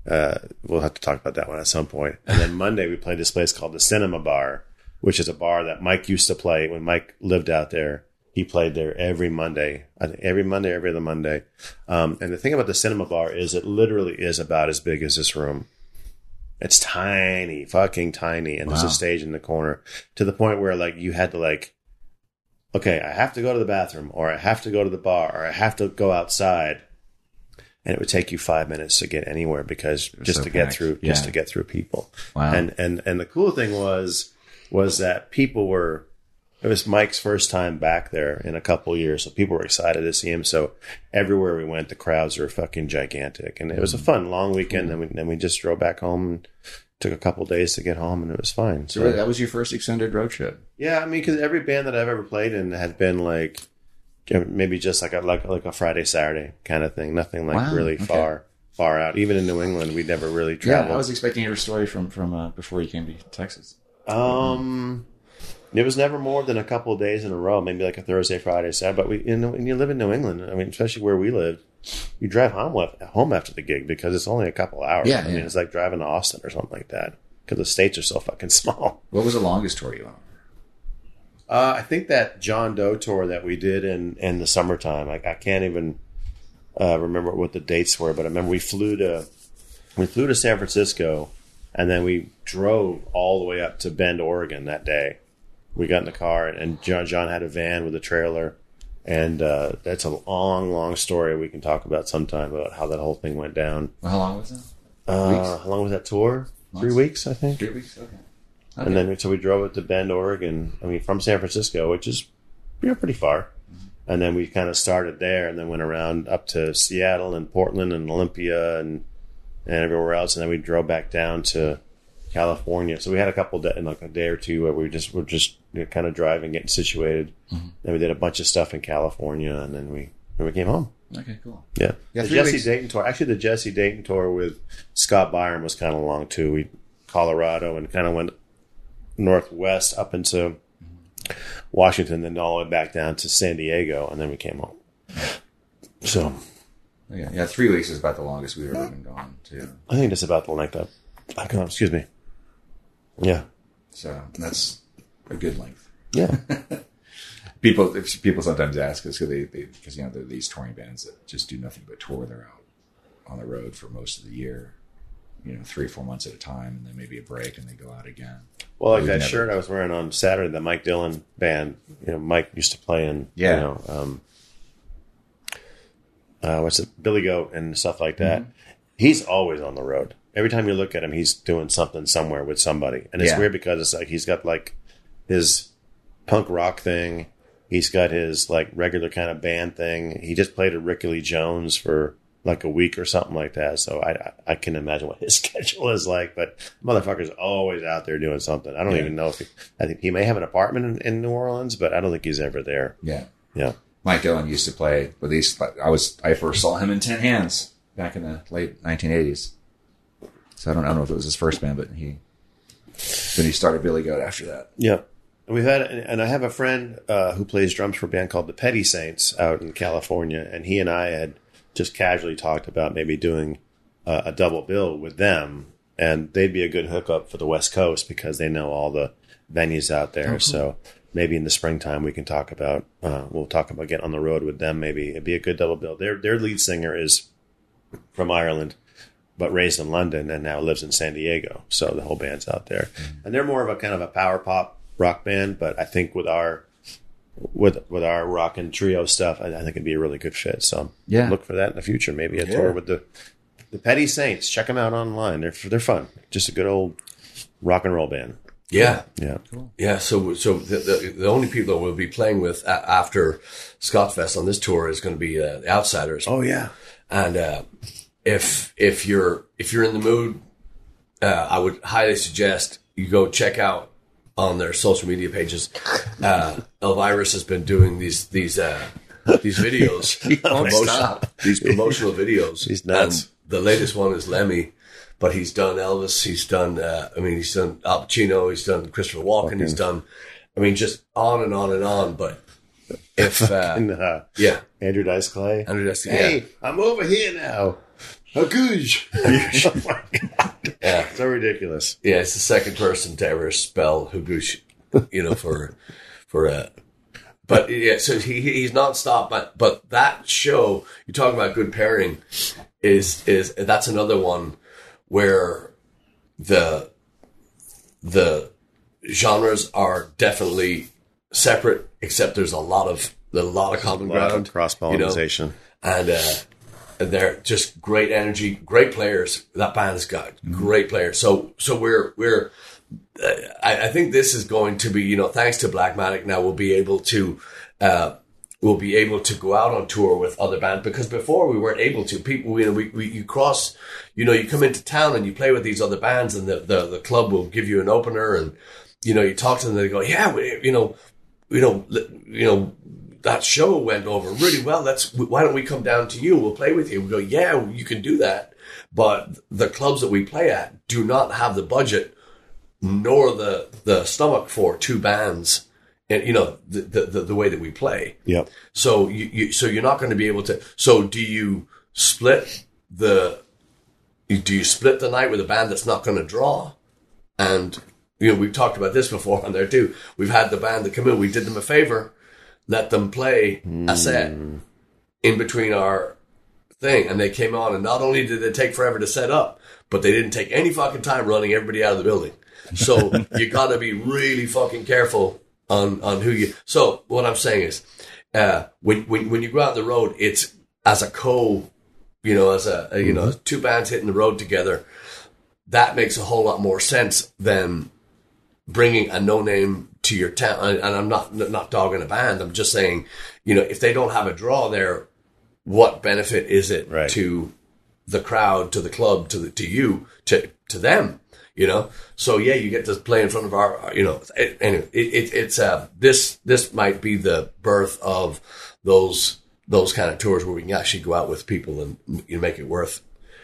[SPEAKER 1] uh, we'll have to talk about that one at some point. And then Monday we played this place called the Cinema Bar, which is a bar that Mike used to play when Mike lived out there he played there every Monday. Every Monday, every other Monday. Um, and the thing about the cinema bar is it literally is about as big as this room. It's tiny, fucking tiny, and wow. there's a stage in the corner to the point where like you had to like, okay, I have to go to the bathroom, or I have to go to the bar, or I have to go outside, and it would take you five minutes to get anywhere because just so to packed. get through, yeah. just to get through people. Wow. And and and the cool thing was was that people were it was Mike's first time back there in a couple years, so people were excited to see him. So everywhere we went, the crowds were fucking gigantic, and it was a fun long weekend. And we, then we just drove back home and took a couple days to get home, and it was fine.
[SPEAKER 2] So, so that was your first extended road trip.
[SPEAKER 1] Yeah, I mean, because every band that I've ever played in had been like maybe just like a like like a Friday Saturday kind of thing, nothing like wow, really okay. far far out. Even in New England, we never really traveled.
[SPEAKER 2] Yeah, I was expecting your story from from uh, before you came to Texas.
[SPEAKER 1] Um. It was never more than a couple of days in a row, maybe like a Thursday, Friday, Saturday. But we, you know, when you live in New England, I mean, especially where we lived, you drive home home after the gig because it's only a couple hours. Yeah, I mean, it's like driving to Austin or something like that because the states are so fucking small.
[SPEAKER 2] What was the longest tour you on?
[SPEAKER 1] Uh, I think that John Doe tour that we did in in the summertime. Like I can't even uh, remember what the dates were, but I remember we flew to we flew to San Francisco, and then we drove all the way up to Bend, Oregon that day we got in the car, and John, John had a van with a trailer, and uh, that's a long, long story we can talk about sometime about how that whole thing went down.
[SPEAKER 2] Well, how long was that?
[SPEAKER 1] Uh, how long was that tour? Three weeks, I think.
[SPEAKER 2] Three weeks, okay. okay.
[SPEAKER 1] And then so we drove it to Bend, Oregon. I mean, from San Francisco, which is you know, pretty far. Mm-hmm. And then we kind of started there, and then went around up to Seattle and Portland and Olympia and and everywhere else, and then we drove back down to California. So we had a couple in like a day or two where we just were just you know, kind of driving, getting situated. Mm-hmm. Then we did a bunch of stuff in California, and then we then we came home.
[SPEAKER 2] Okay, cool.
[SPEAKER 1] Yeah, yeah the Jesse weeks. Dayton tour. Actually, the Jesse Dayton tour with Scott Byron was kind of long too. We Colorado and kind of went northwest up into mm-hmm. Washington, then all the way back down to San Diego, and then we came home. So,
[SPEAKER 2] yeah, yeah, three weeks is about the longest we've ever been gone. Too. I
[SPEAKER 1] think that's about the length of. Excuse me. Yeah.
[SPEAKER 2] So that's a good length.
[SPEAKER 1] Yeah.
[SPEAKER 2] people people sometimes ask us because they, because you know these touring bands that just do nothing but tour. They're out on the road for most of the year, you know, three or four months at a time, and then maybe a break, and they go out again.
[SPEAKER 1] Well, like that never, shirt I was wearing on Saturday, the Mike Dillon band. You know, Mike used to play in. Yeah. You know, um, uh, what's it, Billy Goat and stuff like that. Mm-hmm. He's always on the road every time you look at him, he's doing something somewhere with somebody, and it's yeah. weird because it's like he's got like his punk rock thing. He's got his like regular kind of band thing. He just played a Rickie Lee Jones for like a week or something like that. So I I can imagine what his schedule is like. But motherfucker's always out there doing something. I don't yeah. even know if he, I think he may have an apartment in, in, New Orleans, but I don't think he's ever there.
[SPEAKER 2] Yeah,
[SPEAKER 1] yeah.
[SPEAKER 2] Mike Dillon used to play with these. I was I first saw him in Ten Hands back in the late 1980s. So I don't, I don't know if it was his first band, but he then he started Billy Goat after that.
[SPEAKER 1] Yeah. We've had, and I have a friend uh, who plays drums for a band called the Petty Saints out in California, and he and I had just casually talked about maybe doing uh, a double bill with them, and they'd be a good hookup for the West Coast because they know all the venues out there. Cool. So maybe in the springtime we can talk about. Uh, we'll talk about getting on the road with them. Maybe it'd be a good double bill. Their their lead singer is from Ireland, but raised in London and now lives in San Diego. So the whole band's out there, mm-hmm. and they're more of a kind of a power pop rock band. But I think with our with with our rock and trio stuff, I, I think it'd be a really good fit. So
[SPEAKER 2] Yeah.
[SPEAKER 1] look for that in the future. Maybe a
[SPEAKER 3] Yeah.
[SPEAKER 1] tour with the the Petty Saints. Check them out online. They're they're fun. Just a good old rock and roll band.
[SPEAKER 3] Yeah.
[SPEAKER 1] Yeah. cool.
[SPEAKER 3] Yeah, so so the, the, the only people that we'll be playing with a- after Scottfest on this tour is going to be uh, the Outsiders.
[SPEAKER 1] Oh yeah.
[SPEAKER 3] And uh, if if you're if you're in the mood, uh, I would highly suggest you go check out on their social media pages. Uh, Elvirus has been doing these these uh, these videos, promotion-
[SPEAKER 2] stop.
[SPEAKER 3] these promotional videos.
[SPEAKER 1] He's nuts.
[SPEAKER 3] And the latest one is Lemmy, but he's done Elvis. He's done. Uh, I mean, he's done Al Pacino. He's done Christopher Walken. He's done. I mean, just on and on and on. But if uh,
[SPEAKER 1] uh,
[SPEAKER 3] yeah,
[SPEAKER 1] Andrew Dice Clay.
[SPEAKER 3] Andrew Dice-
[SPEAKER 1] hey,
[SPEAKER 3] yeah.
[SPEAKER 1] I'm over here now. A goosh. oh my god.
[SPEAKER 3] Yeah.
[SPEAKER 1] So ridiculous.
[SPEAKER 3] Yeah, it's the second person to ever spell Hugush, you know, for for uh but yeah, so he he's nonstop. But but that show you're talking about good pairing is is that's another one where the the genres are definitely separate, except there's a lot of a lot of common
[SPEAKER 1] A lot
[SPEAKER 3] ground,
[SPEAKER 1] cross pollination.
[SPEAKER 3] and uh, and they're just great energy, great players. That band's got great players. So so we're we're. Uh, I, I think this is going to be you know thanks to Blackmatic now we'll be able to. Uh, We'll be able to go out on tour with other bands because before we weren't able to. People, you know, we, we you cross, you know, you come into town and you play with these other bands, and the, the, the club will give you an opener, and you know, you talk to them, they go, yeah, we, you know, you know, you know, that show went over really well. That's why don't we come down to you? We'll play with you. We go, yeah, you can do that. But the clubs that we play at do not have the budget nor the the stomach for two bands. And you know the the, the, way that we play.
[SPEAKER 1] Yep.
[SPEAKER 3] So you, you so you're not going to be able to. So do you split the? Do you split the night with a band that's not going to draw? And you know we've talked about this before on there too. We've had the band that come in. We did them a favor, let them play a set in between our thing, and they came on. And not only did it take forever to set up, but they didn't take any fucking time running everybody out of the building. So you got to be really fucking careful on on who you. So what I'm saying is, uh, when when when you go out on the road, it's as a co, you know, as a, a, you know two bands hitting the road together. That makes a whole lot more sense than bringing a no name to your town. And and I'm not not dogging a band. I'm just saying, you know, if they don't have a draw there, what benefit is it
[SPEAKER 1] Right.
[SPEAKER 3] to the crowd, to the club, to the, to you, to to them? You know, so yeah, you get to play in front of our, you know. It, anyway, it, it, it's uh this this might be the birth of those those kind of tours where we can actually go out with people and you know, make it worth.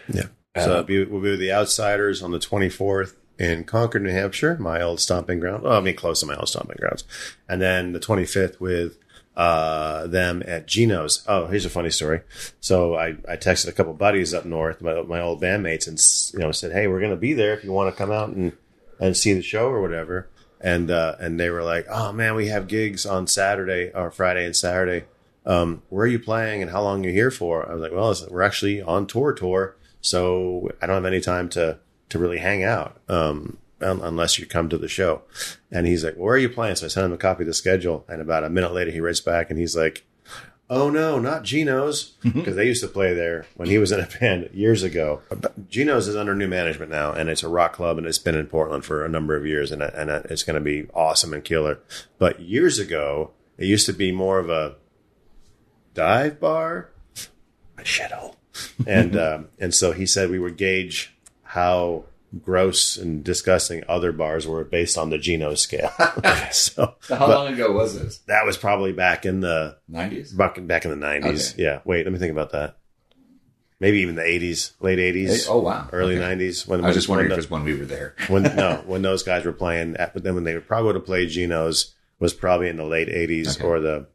[SPEAKER 1] Yeah. so it'll be, we'll be with the Outsiders on the 24th in Concord, New Hampshire, my old stomping ground. Well, I mean, close to my old stomping grounds. And then the 25th with uh, them at Geno's. Oh, here's a funny story. So I, I texted a couple buddies up north, my, my old bandmates, and you know said, "Hey, we're going to be there if you want to come out and and see the show or whatever." And uh, and they were like, "Oh man, we have gigs on Saturday or Friday and Saturday." um, where are you playing and how long are you here for? I was like, well, we're actually on tour tour, so I don't have any time to to really hang out um, un- unless you come to the show. And he's like, where are you playing? So I sent him a copy of the schedule, and about a minute later, he writes back and he's like, oh no, not Geno's, because they used to play there when he was in a band years ago. But Geno's is under new management now, and it's a rock club, and it's been in Portland for a number of years, and and it's going to be awesome and killer. But years ago, it used to be more of a dive bar, a shithole, and um, and so he said we would gauge how gross and disgusting other bars were based on the Geno scale. so
[SPEAKER 2] How long ago was this?
[SPEAKER 1] that was probably back in the
[SPEAKER 2] Nineties.
[SPEAKER 1] back in, back in the nineties.
[SPEAKER 2] Okay.
[SPEAKER 1] Yeah. Wait, let me think about that. Maybe even the eighties, late eighties.
[SPEAKER 2] Oh wow.
[SPEAKER 1] Early
[SPEAKER 2] Okay.
[SPEAKER 1] nineties. When
[SPEAKER 2] I was just wondering
[SPEAKER 1] when
[SPEAKER 2] if it was when we were there.
[SPEAKER 1] when no when those guys were playing. At, but then when they probably would have played Geno's was probably in the late eighties
[SPEAKER 2] Okay.
[SPEAKER 1] or the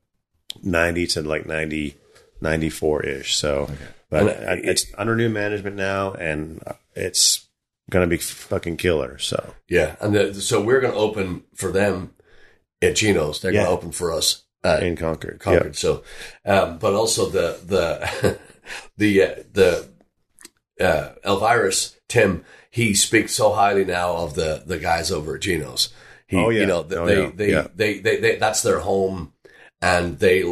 [SPEAKER 1] ninety to like 90, 94 ish. So, but
[SPEAKER 3] And
[SPEAKER 1] uh,
[SPEAKER 3] it-
[SPEAKER 1] it's under new management now, and it's gonna be fucking killer. So
[SPEAKER 3] Yeah, and the, so we're going to open for them at Geno's. They're
[SPEAKER 1] Yeah.
[SPEAKER 3] going to open for us
[SPEAKER 1] in Concord,
[SPEAKER 3] Concord. So, um, but also the the the uh, the uh, Elvirus Tim he speaks so highly now of the the guys over at Geno's. He,
[SPEAKER 1] Oh, yeah.
[SPEAKER 3] you know,
[SPEAKER 1] Oh,
[SPEAKER 3] they,
[SPEAKER 1] yeah.
[SPEAKER 3] they,
[SPEAKER 1] Yeah.
[SPEAKER 3] they, they, they, that's their home. and they,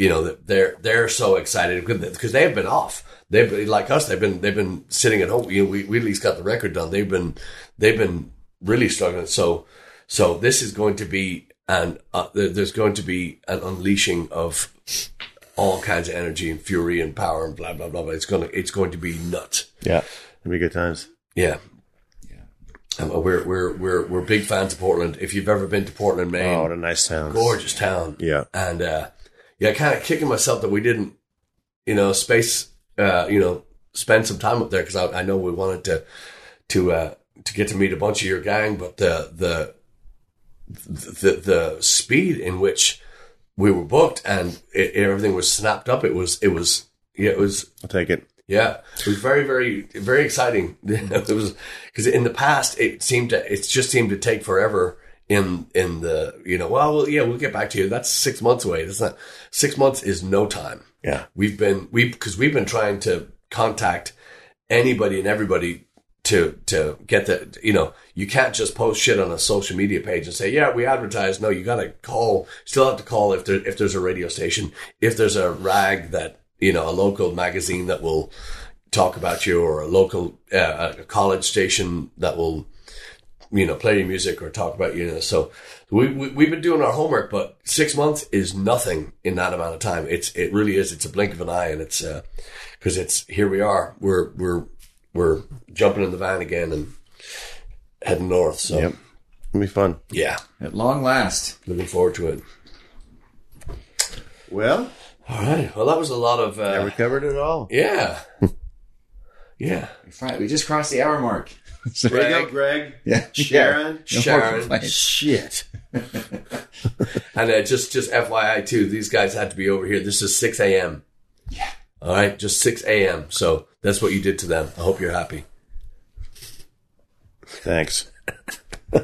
[SPEAKER 3] you know, they're they're so excited because they have been off. They've been, like us. They've been they've been sitting at home. You know, we we at least got the record done. They've been they've been really struggling. So so this is going to be and uh, there's going to be an unleashing of all kinds of energy and fury and power and blah blah blah. blah. It's gonna it's going to be nuts.
[SPEAKER 1] Yeah, it'll be good times.
[SPEAKER 3] Yeah. We're we're we're we're big fans of Portland. If you've ever been to Portland, Maine,
[SPEAKER 1] Oh, what a nice town.
[SPEAKER 3] gorgeous town.
[SPEAKER 1] Yeah.
[SPEAKER 3] and uh, yeah, kind of kicking myself that we didn't, you know, space, uh, you know, spend some time up there because I, I know we wanted to to uh, to get to meet a bunch of your gang, but the the the the speed in which we were booked and it, everything was snapped up, it was it was yeah, it was
[SPEAKER 1] I'll take it.
[SPEAKER 3] yeah, it was very, very, very exciting. it was because in the past it seemed to, it just seemed to take forever. In in the you know, well, well, yeah, we'll get back to you. That's six months away. That's not six months is no time.
[SPEAKER 1] Yeah.
[SPEAKER 3] We've been we because we've been trying to contact anybody and everybody to to get the you know you can't just post shit on a social media page and say yeah we advertise. No, you got to call. Still have to call if there if there's a radio station, if there's a rag that you know a local magazine that will talk about you or a local uh, a college station that will you know play your music or talk about you. you know. So we, we we've been doing our homework, but six months is nothing in that amount of time. It's it really is. It's a blink of an eye, and it's uh, because it's here we are. We're we're we're jumping in the van again and heading north. So
[SPEAKER 1] Yep. It'll be fun.
[SPEAKER 3] yeah,
[SPEAKER 2] At long last.
[SPEAKER 3] looking forward to it.
[SPEAKER 1] Well,
[SPEAKER 3] All right. Well, that was a lot of
[SPEAKER 1] yeah, we
[SPEAKER 3] uh,
[SPEAKER 1] covered it all.
[SPEAKER 3] yeah, yeah.
[SPEAKER 2] Right, we just crossed the hour mark.
[SPEAKER 1] There you go, Greg.
[SPEAKER 2] Yeah.
[SPEAKER 1] Sharon.
[SPEAKER 2] No
[SPEAKER 3] Sharon.
[SPEAKER 1] Shit.
[SPEAKER 3] And uh, just just FYI too, these guys had to be over here. This is six a.m.
[SPEAKER 2] Yeah.
[SPEAKER 3] All right, just six a.m. So that's what you did to them. I hope you're happy.
[SPEAKER 1] Thanks.
[SPEAKER 2] All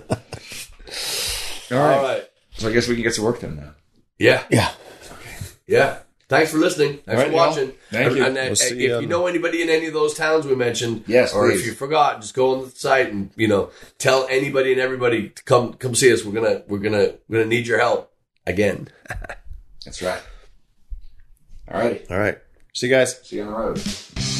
[SPEAKER 2] right.
[SPEAKER 3] All right.
[SPEAKER 2] So I guess we can get to work then now.
[SPEAKER 3] Yeah.
[SPEAKER 1] Yeah.
[SPEAKER 3] Yeah. Thanks for listening. Thanks
[SPEAKER 2] All right,
[SPEAKER 3] for watching.
[SPEAKER 2] y'all. Thank
[SPEAKER 3] and,
[SPEAKER 2] you.
[SPEAKER 3] And, uh,
[SPEAKER 1] We'll see
[SPEAKER 3] if
[SPEAKER 1] you
[SPEAKER 3] you know anybody in any of those towns we mentioned,
[SPEAKER 2] Yes,
[SPEAKER 3] or
[SPEAKER 2] please.
[SPEAKER 3] if you forgot, just go on the site and you know tell anybody and everybody to come come see us. We're gonna we're gonna we're gonna need your help again.
[SPEAKER 2] That's right. All right.
[SPEAKER 1] All right. See you guys.
[SPEAKER 2] See you on the road.